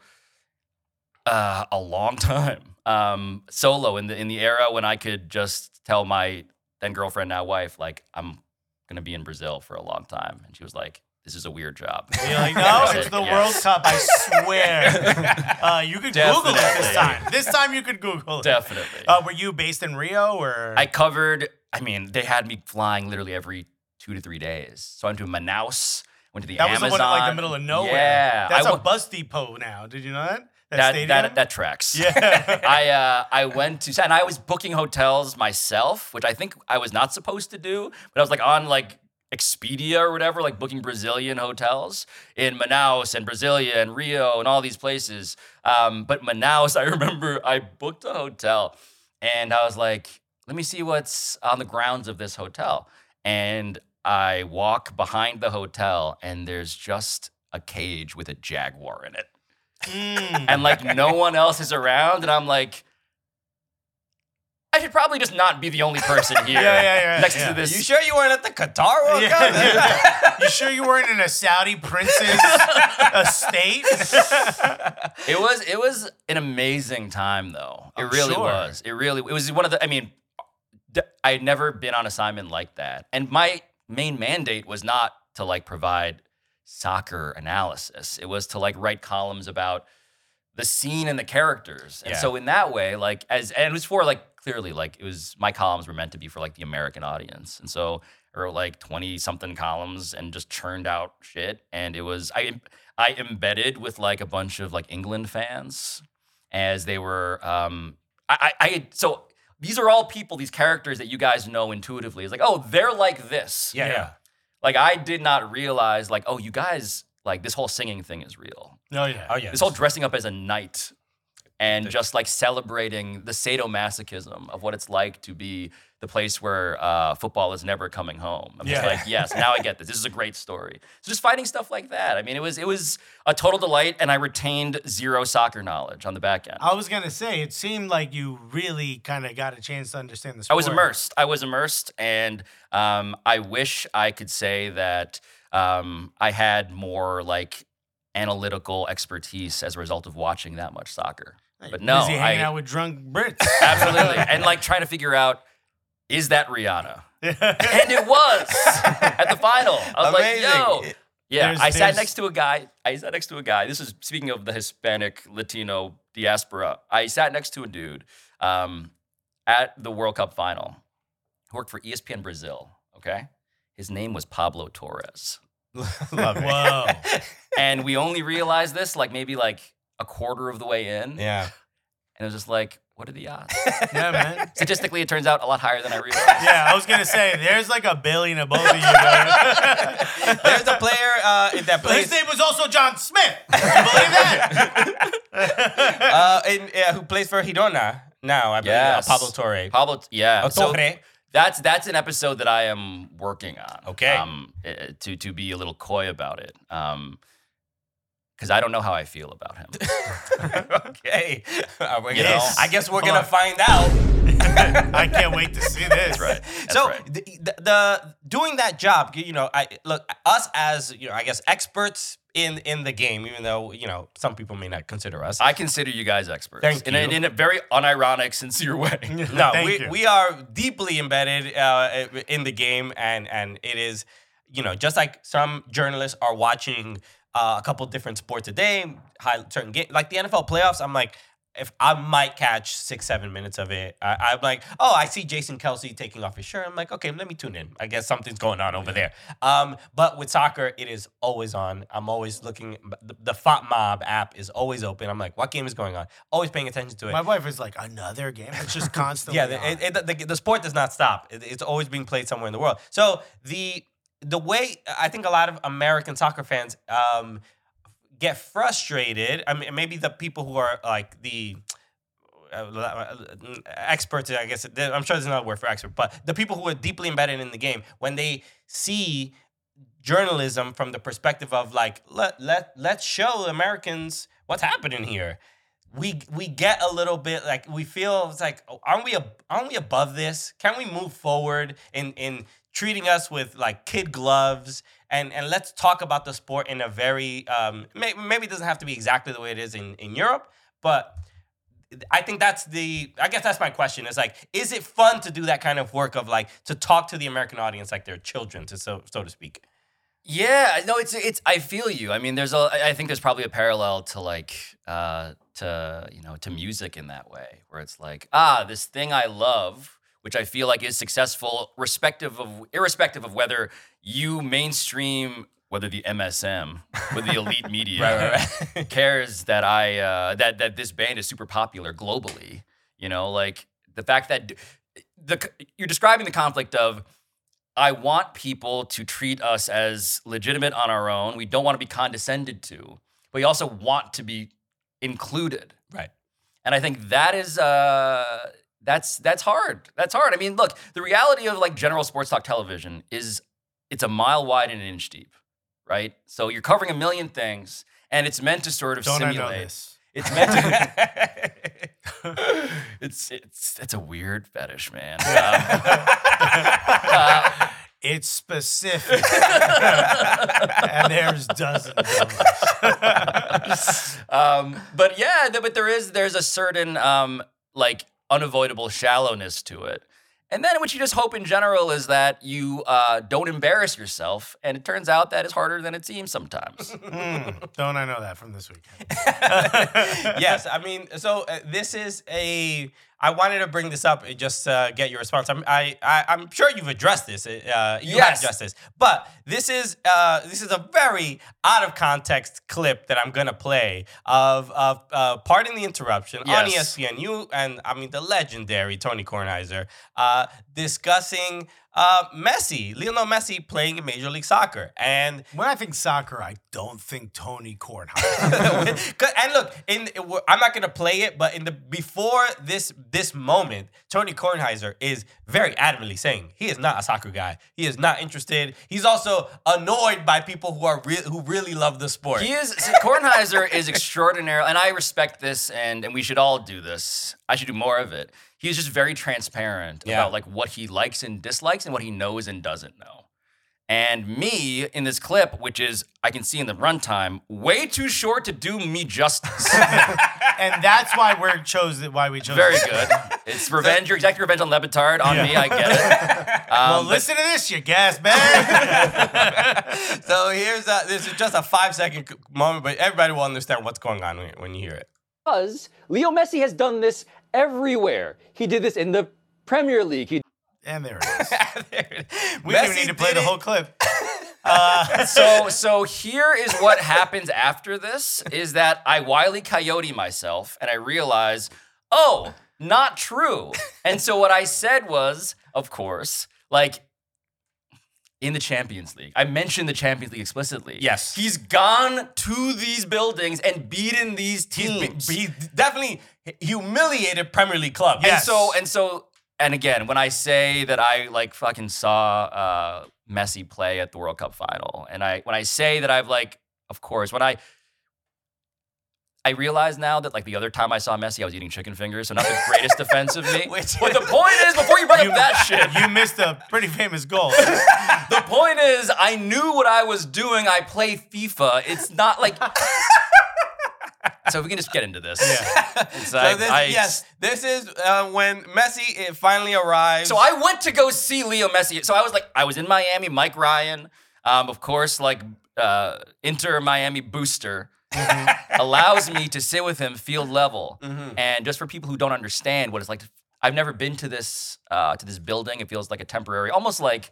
uh, a long time, um, solo in the in the era when I could just tell my then girlfriend, now wife, like I'm gonna be in Brazil for a long time, and she was like, "This is a weird job." And You're like, no, it's the "Yes." World Cup. I swear. uh, you could Google it this time. This time you could Google it. Definitely. Uh, were you based in Rio or? I covered. I mean, they had me flying literally every two to three days. So I went to Manaus, went to the that was the Amazon. one in like the middle of nowhere. Yeah, that's a a bus depot now. Did you know that? That, that, that that tracks. yeah. I uh, I went to and I was booking hotels myself, which I think I was not supposed to do, but I was like on like Expedia or whatever, like booking Brazilian hotels in Manaus and Brasilia and Rio and all these places. Um, but Manaus, I remember I booked a hotel and I was like, let me see what's on the grounds of this hotel. And I walk behind the hotel, and there's just a cage with a jaguar in it. Mm. And like no one else is around. And I'm like, I should probably just not be the only person here Yeah, yeah, yeah, next yeah. to this. You sure you weren't at the Qatar World Yeah, Cup? yeah. you sure you weren't in a Saudi prince's estate? It was it was an amazing time though. It I'm really sure. was. It really it was one of the I mean I had never been on assignment like that. And my main mandate was not to like provide soccer analysis. It was to like write columns about the scene and the characters. And Yeah. so in that way like as and it was for like clearly like it was my columns were meant to be for like the American audience. And so I wrote like 20 something columns and just churned out shit and it was I I embedded with like a bunch of like England fans as they were um I I, I so these are all people, these characters that you guys know intuitively. It's like, oh, they're like this. yeah, yeah. Like I did not realize, like, oh, you guys, like this whole singing thing is real. Oh yeah. Oh yeah. This whole dressing up as a knight and just like celebrating the sadomasochism of what it's like to be the place where uh, football is never coming home. I'm just like, yes, now I get this. This is a great story. So just finding stuff like that. I mean, it was it was a total delight, and I retained zero soccer knowledge on the back end. I was gonna say it seemed like you really kind of got a chance to understand the story. I was immersed. I was immersed, and um, I wish I could say that um, I had more like analytical expertise as a result of watching that much soccer. But no, Busy hanging I- out with drunk Brits. Absolutely, and like trying to figure out is that Rihanna, and it was at the final. I was like, yo. Yeah, There's- I sat there's- next to a guy. I sat next to a guy. This is speaking of the Hispanic Latino diaspora. I sat next to a dude um, at the World Cup final who worked for ESPN Brazil. Okay, his name was Pablo Torres, Love it. Whoa. and we only realized this like maybe like a quarter of the way in, Yeah. and it was just like, what are the odds? Yeah, man. Statistically, it turns out a lot higher than I realized. Yeah, I was gonna say there's like a billion of both of you guys. There's a player uh, in that His name was also John Smith. Can believe that? uh, in, uh, who plays for Girona now. I believe Yes. uh, Pablo Torre. Pablo, yeah. Oh, So Torre. that's that's an episode that I am working on. Okay. Um, eh, to to be a little coy about it. Um, because I don't know how I feel about him. okay. Uh, we're gonna- I guess we're gonna find out. I can't wait to see this. right. That's so right. the, the, the doing that job, you know, I look us as you know, I guess experts in in the game, even though you know some people may not consider us. I consider you guys experts. Thank in A, you. in a very unironic, sincere way. no, Thank we, you. we are deeply embedded uh, in the game, and and it is, you know, just like some journalists are watching uh, a couple different sports a day, high, certain game like the NFL playoffs. I'm like, if I might catch six, seven minutes of it, I, I'm like, oh, I see Jason Kelce taking off his shirt. I'm like, okay, let me tune in. I guess something's going on over there. Um, but with soccer, it is always on. I'm always looking. The, the Mob app is always open. I'm like, what game is going on? Always paying attention to it. My wife is like another game. It's just constantly. Yeah, it, it, the, the sport does not stop. It, it's always being played somewhere in the world. So the the way I think a lot of American soccer fans um, get frustrated. I mean, maybe the people who are like the uh, experts, I guess I'm sure there's another word for expert, but the people who are deeply embedded in the game when they see journalism from the perspective of like let let let's show Americans what's happening here. We we get a little bit like we feel it's like oh, aren't we aren't we above this? Can we move forward in in treating us with like kid gloves and and let's talk about the sport in a very um may, maybe it doesn't have to be exactly the way it is in in Europe, but I think that's the I guess that's my question. Is like, is it fun to do that kind of work of like to talk to the American audience like they're children, to so so to speak? Yeah, no, it's it's. I feel you. I mean, there's a. I think there's probably a parallel to like, uh, to you know, to music in that way, where it's like, ah, this thing I love, which I feel like is successful, respective of, irrespective of whether you mainstream, whether the MSM, whether the elite media, Right, right, cares that I uh, that that this band is super popular globally. You know, like the fact that the you're describing the conflict of I want people to treat us as legitimate on our own. We don't want to be condescended to, but we also want to be included. Right. And I think that is uh, that's that's hard. That's hard. I mean, look, the reality of like general sports talk television is it's a mile wide and an inch deep, right? So you're covering a million things, and it's meant to sort of Don't simulate. this? It's meant to. it's it's it's a weird fetish, man. Um, uh, It's specific. and there's dozens of us. um, but yeah, but there is there's a certain um, like unavoidable shallowness to it. And then what you just hope in general is that you uh, don't embarrass yourself. And it turns out that is harder than it seems sometimes. Hmm, don't I know that from this weekend? yes, I mean, so uh, this is a. I wanted to bring this up and just uh, get your response. I'm, I, I, I'm sure you've addressed this. Uh, you have Yes. addressed this, but this is uh, this is a very out of context clip that I'm gonna play of of uh, pardon the interruption on Yes. ESPN. You and I mean the legendary Tony Kornheiser uh, discussing uh, Messi, Lionel Messi playing in Major League Soccer, and When I think soccer, I don't think Tony Kornheiser. and look, in I'm not gonna play it, but in the before this this moment, Tony Kornheiser is very adamantly saying he is not a soccer guy. He is not interested. He's also annoyed by people who are re- who really love the sport. He is Kornheiser is extraordinary, and I respect this, and and we should all do this. I should do more of it. He's just very transparent Yeah. about like what he likes and dislikes, and what he knows and doesn't know. And me in this clip, which is I can see in the runtime, way too short to do me justice. and that's why we're chosen. Why we chose. Very this. good. It's revenge. Your exact revenge on Le Batard on me. I get it. Well, Um, but- listen to this, you gas bag. so here's a, this is just a five second moment, but everybody will understand what's going on when, when you hear it. Because Leo Messi has done this everywhere. He did this in the Premier League. He and there it is. We Messi don't need to play the whole clip. Uh, so so here is what happens after this is that I wily coyote myself and I realize, oh, not true. And so what I said was, of course, like in the Champions League. I mentioned the Champions League explicitly. Yes. He's gone to these buildings and beaten these He's teams. be- he definitely humiliated Premier League club. Yes. And so and so and again, when I say that I like fucking saw uh Messi play at the World Cup final, and I when I say that I've like, of course, when I I realize now that like the other time I saw Messi, I was eating chicken fingers, so not the greatest defense of me. Which- but the point is, before you bring up that shit, You missed a pretty famous goal. the point is, I knew what I was doing. I play FIFA. It's not like. so we can just get into this. Yeah. So like, this, I- yes, this is uh, when Messi it finally arrives. So I went to go see Leo Messi. So I was like, I was in Miami. Mike Ryan, um, of course, like uh, Inter Miami booster, allows me to sit with him field level. And just for people who don't understand what it's like, to, I've never been to this uh, to this building. It feels like a temporary, almost like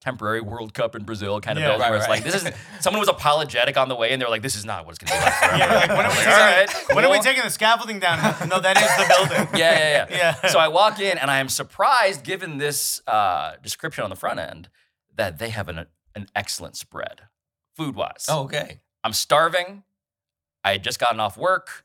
temporary World Cup in Brazil kind of Yeah, building right, where it's right. like this is someone was apologetic on the way and they're like, this is not what it's gonna be like forever. Yeah, like, when are we I'm taking, when are we taking the scaffolding down? No, that is the building. Yeah, yeah, yeah. Yeah. So I walk in and I am surprised, given this uh, description on the front end, that they have an an excellent spread, food wise. Oh, okay. I'm starving. I had just gotten off work.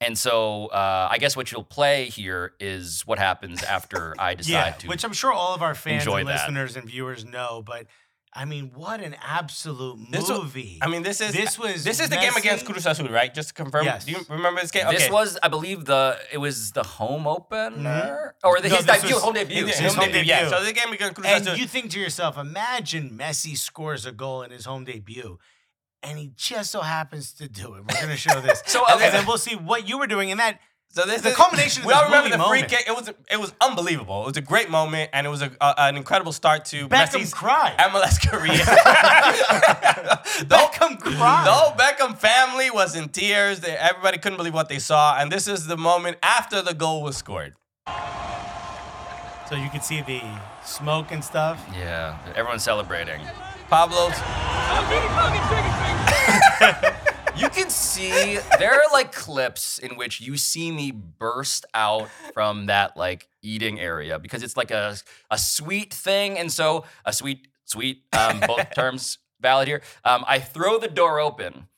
And so uh, I guess what you'll play here is what happens after I decide Yeah, to. which I'm sure all of our fans enjoy and that. listeners and viewers know. But I mean, what an absolute This wa- movie! I mean, this is This was this is the game against Messi- Cruz Azul, right? Just to confirm. Yes. Do you remember this game? this was, I believe, the it was the home opener or the, No, his debut, was- home debut. His his home home debut. Yeah. So the game against Cruz and you think to yourself, imagine Messi scores a goal in his home debut. And he just so happens to do it. We're going to show this. So, and okay. then we'll see what you were doing in that. So this The is culmination of We all remember movie the free kick. It was it was unbelievable. It was a great moment, and it was a, a, an incredible start to Beckham Messi's cried. MLS career. the, Beckham cried. the whole Beckham family was in tears. They, everybody couldn't believe what they saw, and this is the moment after the goal was scored. So you could see the smoke and stuff. Yeah, everyone's celebrating. Pablo's You can see there are like clips in which you see me burst out from that like eating area because it's like a a sweet thing, and so a sweet sweet um, both terms valid here. Um, I throw the door open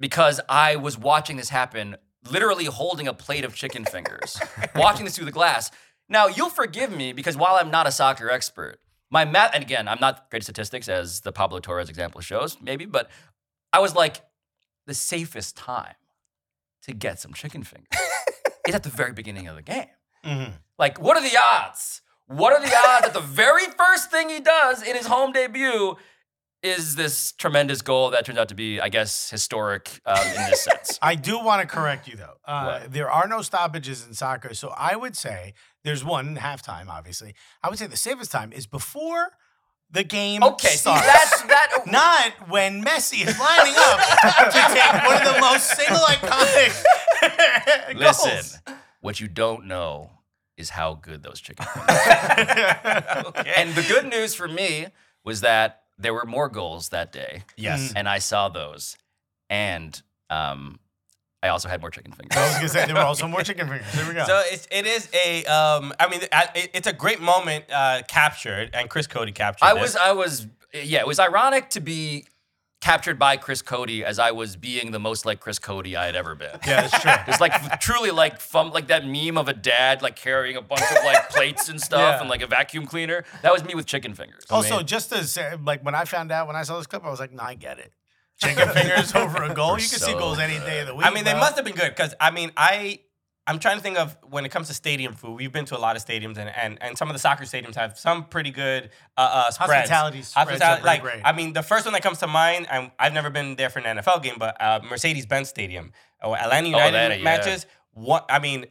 because I was watching this happen literally holding a plate of chicken fingers, watching this through the glass. Now, you'll forgive me because while I'm not a soccer expert, my math, and again, I'm not great at statistics as the Pablo Torres example shows, maybe, but I was like, the safest time to get some chicken fingers is at the very beginning of the game. Mhm. Like, what are the odds? What are the odds that the very first thing he does in his home debut is this tremendous goal that turns out to be, I guess, historic um, in this sense? I do want to correct you though. Uh, there are no stoppages in soccer, so I would say there's one halftime. Obviously, I would say the safest time is before the game Okay, see, starts. that's that. Not when Messi is lining up to take one of the most single iconic goals. Listen, what you don't know is how good those chicken are. And the good news for me was that there were more goals that day, Yes. and I saw those, and um, I also had more chicken fingers. I was gonna say there were also more chicken fingers. There we go. So it's it is a um I mean it, it's a great moment uh captured and Chris Cody captured. I this. was, I was, yeah. It was ironic to be captured by Chris Cody as I was being the most like Chris Cody I had ever been. yeah, that's true. It's like truly like from like that meme of a dad like carrying a bunch of like plates and stuff Yeah. and like a vacuum cleaner. That was me with chicken fingers. Also, just to say, like when I found out when I saw this clip, I was like, "No, I get it." Chicken fingers over a goal. We're You can see so goals any day of the week. I mean they must have been good because I mean I I'm trying to think of when it comes to stadium food. We've been to a lot of stadiums and and, and some of the soccer stadiums have some pretty good uh, uh spreads. Hospitality spreads are Hospitality- pretty like great. I mean the first one that comes to mind. I'm, I've never been there for an NFL game, but uh, Mercedes-Benz Stadium or Atlanta United Atlanta, yeah. matches. What I mean,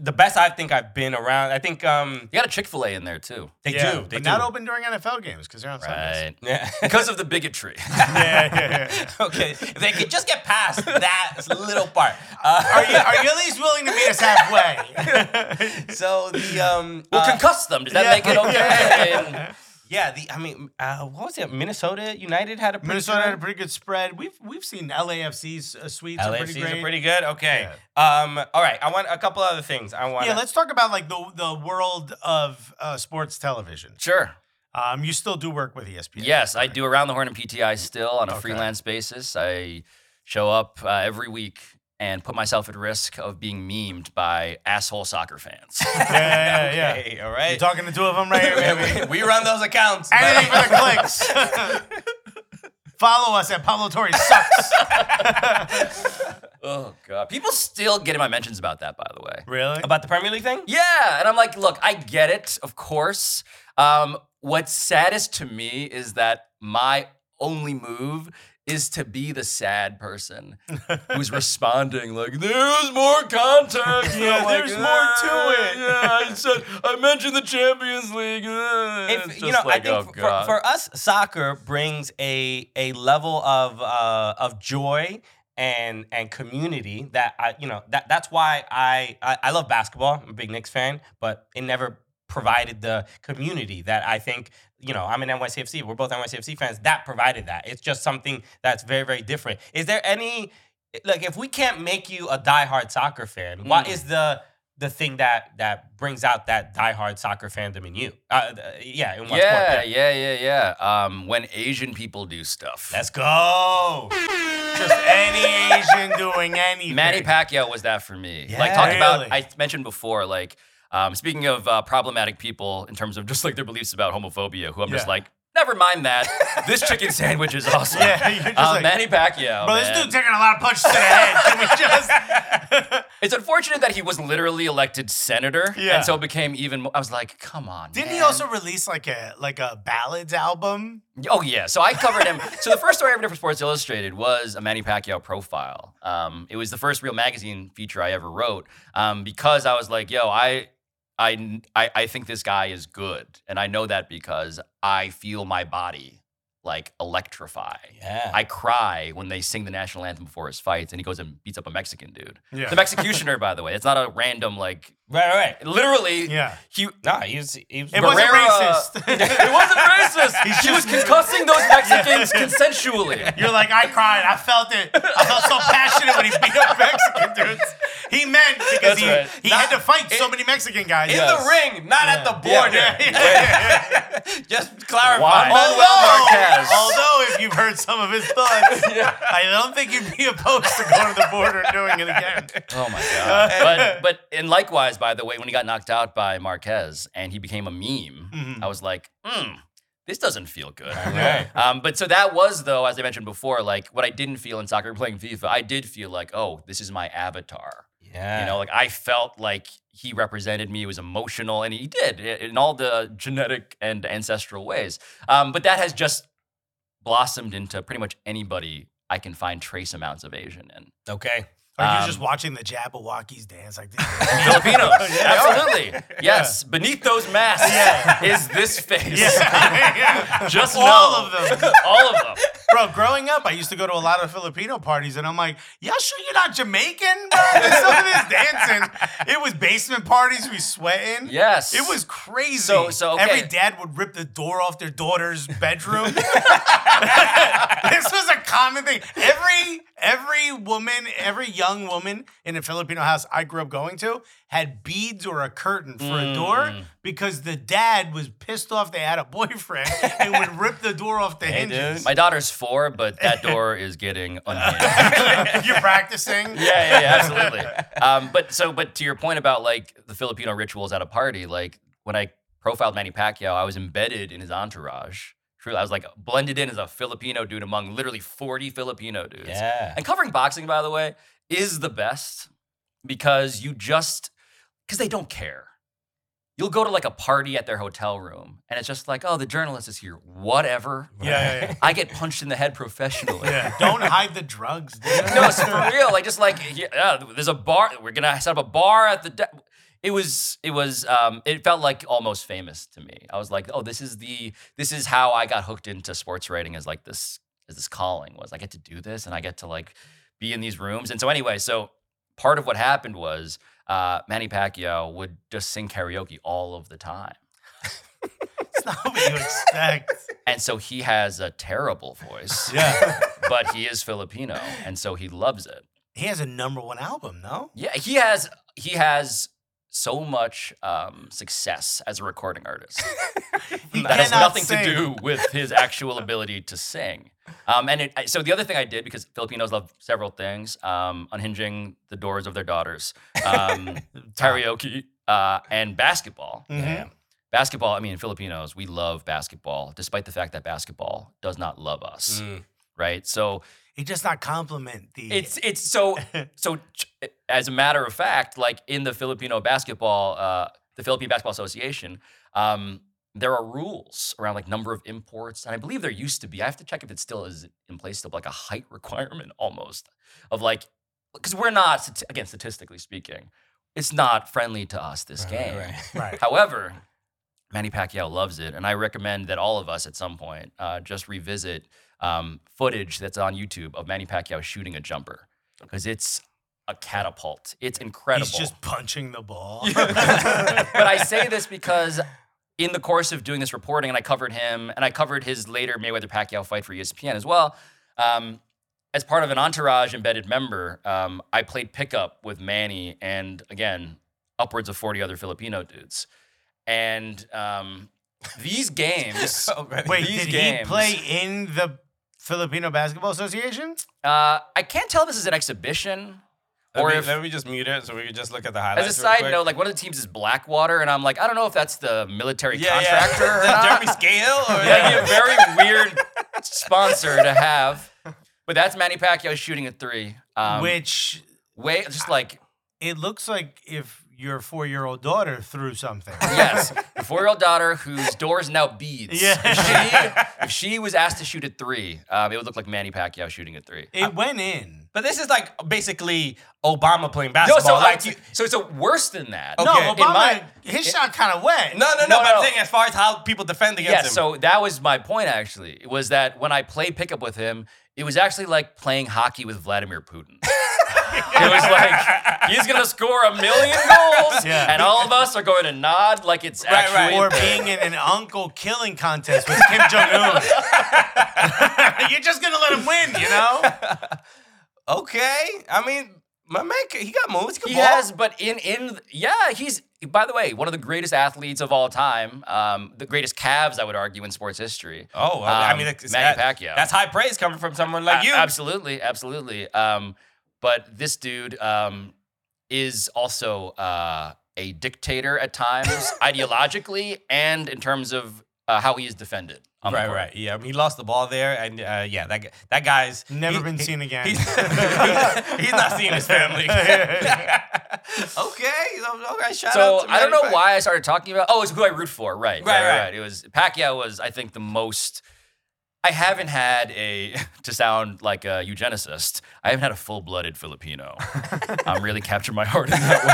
the best I think I've been around. I think um you got a Chick Fil A in there too, they Yeah, do. They but do. not open during NFL games because they're on Sundays. right? Yeah. Because of the bigotry. Yeah, yeah, yeah. okay, if they could just get past that little part. Uh, Are you are you at least willing to meet us halfway? so the um We'll uh, concuss them. Does that yeah. make it okay? And- yeah the I mean uh, what was it Minnesota United had a pretty Minnesota good- had a pretty good spread. We've we've seen LAFC's uh, sweets are pretty LAFCs great. are pretty good. Okay. Um. All right. I want a couple other things. I want. yeah, let's talk about like the the world of uh, sports television. sure. Um, you still do work with ESPN. Yes, I do around the horn and PTI still on a Okay. freelance basis. I show up uh, every week and put myself at risk of being memed by asshole soccer fans. Yeah, yeah, yeah. yeah. Okay. All You're talking to two of them right here, baby. we run those accounts. Anything for the clicks. Follow us at Pablo Torres sucks. oh god, people still get in my mentions about that. By the way, really? About the Premier League thing? Yeah, and I'm like, look, I get it, of course. Um, what's saddest to me is that my only move is to be the sad person who's responding like, "There's more context." Yeah, like, there's more to "Uh, it." Yeah, I said I mentioned the Champions League. uh," If, you know, like, I oh, think for, for us, soccer brings a a level of uh, of joy and and community that I you know that that's why I, I I love basketball. I'm a big Knicks fan, but it never provided the community that I think you know I'm an NYCFC. We're both NYCFC fans. That provided that. It's just something that's very very different. Is there any like if we can't make you a diehard soccer fan, what Mm. is the the thing that that brings out that diehard soccer fandom in you? Uh, uh, yeah, in what sport? yeah, yeah, yeah, yeah. Um, when Asian people do stuff. Let's go. Just any Asian doing anything. Manny Pacquiao was that for me. Yeah. like talking Really? about, I mentioned before, like um, speaking of uh, problematic people in terms of just like their beliefs about homophobia, who I'm just like, never mind that. this chicken sandwich is awesome. Yeah, you're just Uh, like- Manny Pacquiao. Bro, this man. dude taking a lot of punches to the head. Can we just? it's unfortunate that he was literally elected senator, Yeah. and so it became even. More, I was like, come on. Didn't he also release like a like a ballads album? Oh yeah, so I covered him. so the first story I ever did for Sports Illustrated was a Manny Pacquiao profile. Um, it was the first real magazine feature I ever wrote um, because I was like, yo, I, I, I, I think this guy is good, and I know that because I feel my body like electrify. Yeah. I cry when they sing the national anthem before his fights, and he goes and beats up a Mexican dude. Yeah. The executioner, by the way. It's not a random like. Right, right. Literally, Yeah. he Nah, he was. He was It wasn't racist. it wasn't racist. he was concussing those Mexicans consensually. You're like, I cried. I felt it. I felt so passionate when he beat up Mexican dudes. He meant because That's he, right. he Not- had to fight so many Mexican guys. in Yes. the ring, not at the border. Yeah, yeah, yeah, Just clarify. Juan Although- although if you've heard some of his thoughts, I don't think you'd be opposed to going to the border and doing it again. Oh my god! but but and likewise, by the way, when he got knocked out by Marquez and he became a meme, Mhm. I was like, hmm, this doesn't feel good. Right. Um, but so that was though, as I mentioned before, like what I didn't feel in soccer playing FIFA, I did feel like, oh, this is my avatar. Yeah. You know, like I felt like he represented me. He was emotional, and he did in all the genetic and ancestral ways. Um, but that has just blossomed into pretty much anybody I can find trace amounts of Asian in. okay. Are you Um, just watching the Jabbawockeez dance like this? Filipinos, Yeah. absolutely. Yes, beneath those masks is this face. Yeah. Just all know. of them. All of them. Bro, growing up, I used to go to a lot of Filipino parties, and I'm like, y'all sure you're not Jamaican, bro? There's some of this dancing. It was basement parties, we sweating. Yes. It was crazy. So- so, okay. Every dad would rip the door off their daughter's bedroom. this was a common thing. Every every woman, every young woman in a Filipino house I grew up going to had beads or a curtain for a door Mm. because the dad was pissed off they had a boyfriend and would rip the door off the Hey, hinges. dude. My daughter's four, but that door is getting unhinged. You're practicing. yeah, yeah, yeah, absolutely. Um, but so, but to your point about like the Filipino rituals at a party, like when I profiled Manny Pacquiao, I was embedded in his entourage. Truly, I was like blended in as a Filipino dude among literally 40 Filipino dudes. Yeah. And covering boxing, by the way, is the best because you just because they don't care. You'll go to like a party at their hotel room, and it's just like, oh, the journalist is here. Whatever. Yeah, yeah, yeah. I get punched in the head professionally. Yeah, Don't hide the drugs. Dude. no, it's for real. Like just like yeah, there's a bar. We're gonna set up a bar at the. De- it was. It was. Um. It felt like almost famous to me. I was like, oh, this is the. This is how I got hooked into sports writing. As like this. As this calling was. I get to do this, and I get to like be in these rooms. And so anyway, so part of what happened was uh, Manny Pacquiao would just sing karaoke all of the time. It's not what you expect. And so he has a terrible voice, Yeah. but he is Filipino, and so he loves it. He has a number one album, no? Yeah, he has he has so much um, success as a recording artist that has nothing sing. to do with his actual ability to sing. Um, and it, I- so the other thing I did because Filipinos love several things: um, unhinging the doors of their daughters, um, karaoke, uh, and basketball. Mhm. Basketball. I mean, Filipinos we love basketball, despite the fact that basketball does not love us. Mm. Right. So He does not compliment the. it's it's so so as a matter of fact, like in the Filipino basketball, uh, the Philippine Basketball Association, um, there are rules around like number of imports, and I believe there used to be. I have to check if it still is in place, still like a height requirement almost of like because we're not again statistically speaking, it's not friendly to us this game. Right. right. However, Manny Pacquiao loves it, and I recommend that all of us at some point uh, just revisit um, footage that's on YouTube of Manny Pacquiao shooting a jumper because it's a catapult. It's incredible. He's just punching the ball. but I say this because in the course of doing this reporting, and I covered him, and I covered his later Mayweather Pacquiao fight for ESPN as well. Um, as part of an entourage embedded member, um, I played pickup with Manny and again upwards of forty other Filipino dudes, and um, these games. Okay. Wait, These did games- he play in the Filipino Basketball Association? Uh, I can't tell if this is an exhibition Let or me, if let me just mute it so we can just look at the highlights. As a side note, like one of the teams is Blackwater, and I'm like, I don't know if that's the military yeah, contractor yeah. or not. Jeremy or That'd be a very weird sponsor to have. But that's Manny Pacquiao shooting a three. Um, Which way just like it looks like if your four year old daughter threw something. yes, a four-year-old daughter whose door is now beads. Yeah. If she, if she was asked to shoot at three, um, it would look like Manny Pacquiao shooting at three. It went in. But this is like basically Obama playing basketball. No, basketball. so like like, you, so it's a worse than that. Okay. No, In Obama, my- his shot kind of wet. no, no, no, No, But I'm saying as far as how people defend against Yeah, him. so that was my point actually. Was that when I played pickup with him, it was actually like playing hockey with Vladimir Putin. it was like he's gonna score a million goals, Yeah. and all of us are going to nod like it's Right, right. actually Or being in an uncle killing contest with Kim Jong Un. You're just gonna let him win, you know? okay. I mean, my man, he got moves. He, He has, but in in yeah, he's by the way, one of the greatest athletes of all time, um, the greatest calves, I would argue, in sports history. Oh, well, I Um, mean, Manny that- Pacquiao. That's high praise coming from someone like A- you. Absolutely, absolutely. Um, but this dude um, is also uh, a dictator at times, ideologically, and in terms of uh, how he is defended. Right, right. Yeah, I mean, he lost the ball there, and uh, yeah, that guy, that guy's Never he- been he- seen again. He's, he's not seeing his family. okay, okay. Shout So out to I don't know why I started talking about. Oh, it's who I root for. Right, Right, right, right. right. It was Pacquiao was I think the most. I haven't had a to sound like a eugenicist. I haven't had a full-blooded Filipino. um, really captured my heart in that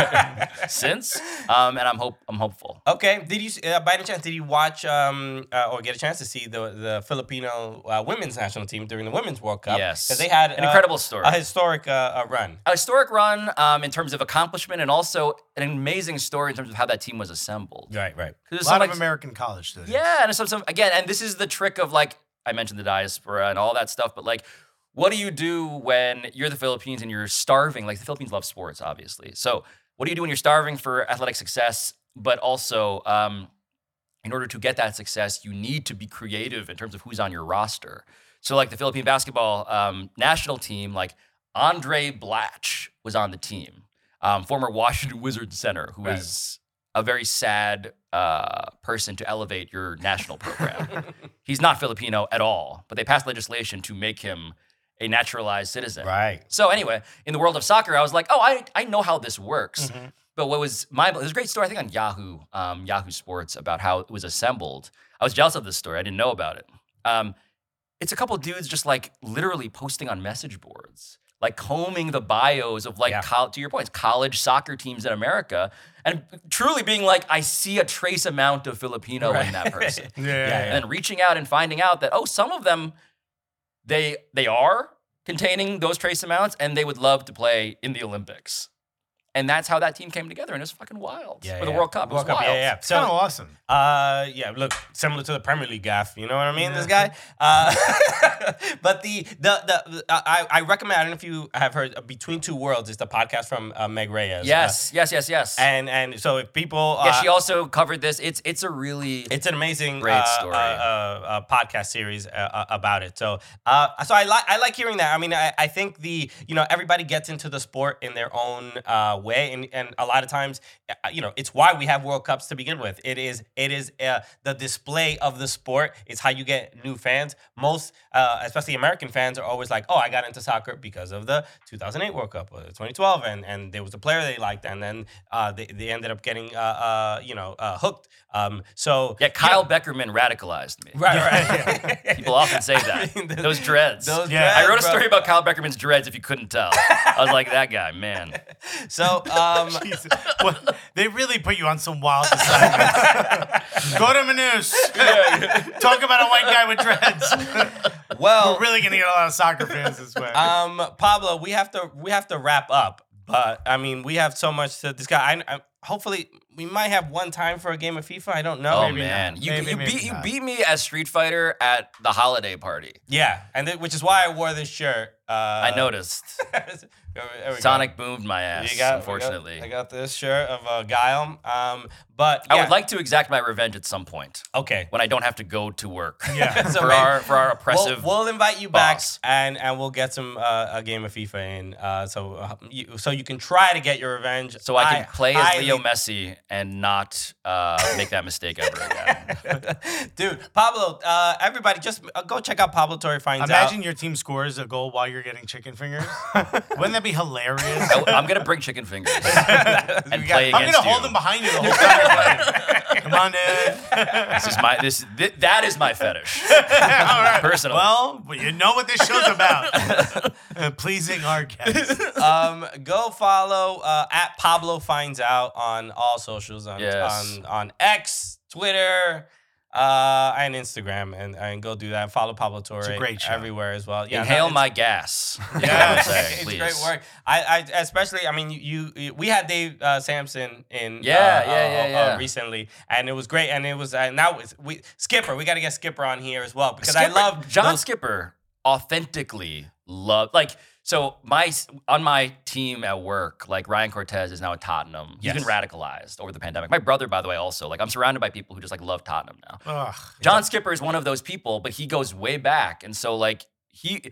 way since, um, and I'm hope I'm hopeful. Okay, did you uh, by any chance did you watch um, uh, or get a chance to see the the Filipino uh, women's national team during the women's World Cup? Yes. because they had An uh, incredible story. a historic uh, run. a historic run um, in terms of accomplishment, and also an amazing story in terms of how that team was assembled. Right, right. 'Cause there's A lot some, of like, American college students. Yeah, and some, some again, and this is the trick of like I mentioned the diaspora and all that stuff, but like, what do you do when you're the Philippines and you're starving? Like the Philippines love sports, obviously. So what do you do when you're starving for athletic success, but also um, in order to get that success, you need to be creative in terms of who's on your roster. So like the Philippine basketball um, national team, like Andray Blatche was on the team, um, former Washington Wizards center, who Right. is a very sad uh, person to elevate your national program. He's not Filipino at all, but they passed legislation to make him a naturalized citizen. Right. So anyway, in the world of soccer, I was like, oh, I, I know how this works. Mm-hmm. But what was my there's a great story I think on Yahoo um, Yahoo Sports about how it was assembled. I was jealous of this story. I didn't know about it. Um, it's a couple dudes just like literally posting on message boards, like combing the bios of like Yeah. col- to your points, college soccer teams in America, and truly being like, I see a trace amount of Filipino in that person. Yeah. Yeah, And then reaching out and finding out that oh, some of them they they are containing those trace amounts, and they would love to play in the Olympics. And that's how that team came together, and it was fucking wild Yeah, for the yeah. World Cup. It World was Cup, wild. yeah, yeah. It's kind of So, awesome. uh, yeah, look, similar to the Premier League gaff. You know what I mean? This guy. Uh, but the the the I I recommend. I don't know if you have heard uh, Between Two Worlds. It's the podcast from uh, Meg Reyes. Yes, yes, yes, yes. Uh, and and so if people, yeah, uh, she also covered this. It's it's a really It's an amazing Great uh, story. Uh, uh, uh, podcast series uh, uh, about it. So, uh, so I like I like hearing that. I mean, I, I think the you know everybody gets into the sport in their own uh, way, and and a lot of times, uh, you know, it's why we have World Cups to begin with. It is it is uh, the display of the sport. It's how you get new fans. Most, uh, especially American fans, are always like, oh, I got into soccer because of the 2008 World Cup or 2012, and and there was a player they liked, and then uh, they they ended up getting uh, uh, you know uh, hooked. Um, so yeah. Kyle Beckerman radicalized me. Right, right. People often say that. I mean, those dreads. those Yeah. I wrote a dreads, bro. story about Kyle Beckerman's dreads. If you couldn't tell, I was like, that guy, man. So, um, Jesus. Well, they really put you on some wild assignments. Go to Manus. Talk about a white guy with dreads. well, We're really gonna get a lot of soccer fans this way. um, Pablo, we have to we have to wrap up. But I mean, we have so much to discuss. I, I hopefully we might have one time for a game of FIFA. I don't know. Oh maybe man, not. you, Maybe, you maybe beat you beat me as Street Fighter at the holiday party. Yeah, and th- which is why I wore this shirt. Uh, I noticed. We go. Sonic boomed my ass. You got, unfortunately, I got, I got this shirt of uh, Guile. Um, but I would like to exact my revenge at some point Okay. when I don't have to go to work. Yeah. So for maybe- our for our oppressive. We'll, we'll invite you back, and and we'll get some uh, a game of FIFA in, uh, so uh, you, so you can try to get your revenge. so I can play as highly- Leo Messi and not uh, make that mistake ever again. Dude, Pablo, uh, everybody, just uh, go check out Pablo Torre finds Out. Imagine out. your team scores a goal while you're getting chicken fingers. Wouldn't that be hilarious? I, am gonna bring chicken fingers and We got- play I'm against gonna you. hold them behind you the whole time you're playing. Come on, dude. This is my this th- that is my fetish. All right. Personally. Well, well, you know what this show's about. Uh, Pleasing our guests. um, go follow uh, at Pablo finds out on all socials on Yes. on on X, Twitter, uh, and Instagram, and, and go do that. Follow Pablo Torre a great show. everywhere as well. Yeah, Inhale no, my gas. Yeah, I would say, it's please. great work. I, I especially, I mean, you, you we had Dave uh, Samson in, Yeah, uh, yeah, uh, yeah, uh, yeah. recently, and it was great. And it was uh, now it's, we Skipper. We got to get Skipper on here as well because I love John those- Skipper authentically love like so my on my team at work, like Ryan Cortez is now at Tottenham. He's been radicalized over the pandemic. My brother, by the way, also like I'm surrounded by people who just like love Tottenham now. Ugh. John Skipper is one of those people, but he goes way back, and so like he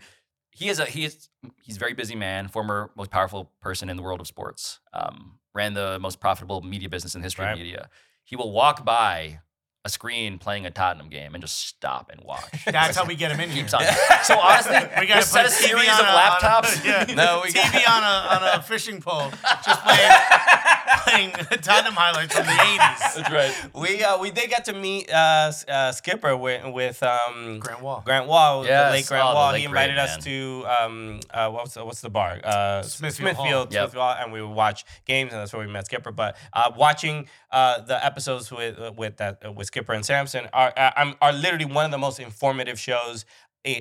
he is a he is he's a very busy man, former most powerful person in the world of sports. Um, ran the most profitable media business in the history Right. of media. He will walk by a screen playing a Tottenham game and just stop and watch. That's how we get him in here. On. So honestly, We got we set a series of laptops. yeah. No, we TV got- on a on a fishing pole, just playing playing Tottenham highlights from the '80s. That's right. We uh, we did get to meet uh, uh, Skipper with with um, Grant Wahl. Grant Wahl, Yes. the late Grant Oh, Wahl. late he invited great us to um, uh, what's the, what's the bar? Uh, Smithfield Hall. Smithfield, Yep. Smithfield and we would watch games, and that's where we met Skipper. But uh, watching uh, the episodes with with that uh, with Skipper and Samson are uh, are literally one of the most informative shows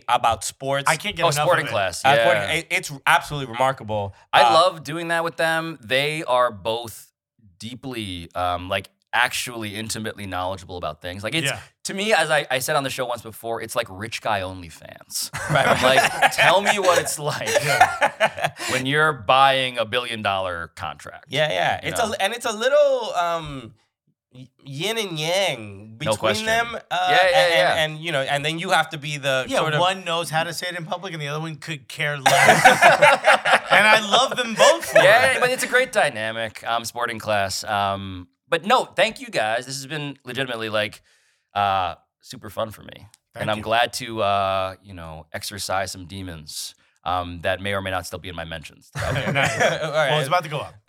about sports. I can't get Oh, enough sporting of it. class. Uh, Yeah. sporting- it- it's absolutely remarkable. I Uh, love doing that with them. They are both deeply, um, like, actually intimately knowledgeable about things. Like, it's Yeah. to me, as I, I said on the show once before, it's like rich guy only fans. Right? I'm like, tell me what it's like when you're buying a billion dollar contract. Yeah, yeah. It's know? a and it's a little um y- yin and yang between question. them. Uh, Yeah, yeah, and, yeah. And, and, you know, and then you have to be the Yeah, sort of one knows how to say it in public, and the other one could care less. and I love them both for Yeah, it. but it's a great dynamic, um, sporting class. Um, but no, thank you guys. This has been legitimately like uh, super fun for me, Thank and I'm you. glad to uh, you know exercise some demons um, that may or may not still be in my mentions. Okay, nice. All right. Well, it's about to go up.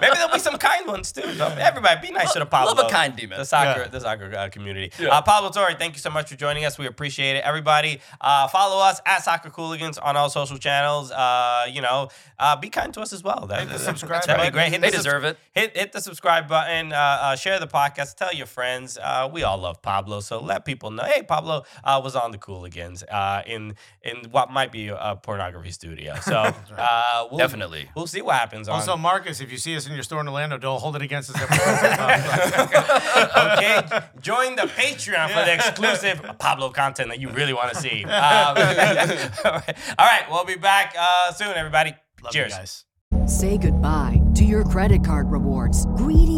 Maybe there'll be some kind ones too. So Everybody, be nice to the Pablo. love a kind demon. The soccer, Yeah. the soccer uh, community. Yeah. Uh, Pablo Torre, thank you so much for joining us. We appreciate it. Everybody, uh, follow us at Soccer Cooligans on all social channels. Uh, you know, uh, be kind to us as well. That, Hit the that- subscribe that'd be button. great. Hit They the subs- deserve it. Hit hit the subscribe button. Uh, uh, share the podcast. Tell your friends. Uh, we all love Pablo, so let people know. Hey, Pablo uh, was on the Cooligans uh, in in what might be a pornography studio. So uh, we'll, Definitely. we'll see what happens. On, Also, Marcus, if you see us in your store in Orlando, don't hold it against us. Okay, join the Patreon for the exclusive Pablo content that you really want to see. Um, all, right. All right, we'll be back uh, soon, everybody. Love you Cheers. guys. Say goodbye to your credit card rewards. Greedy corporate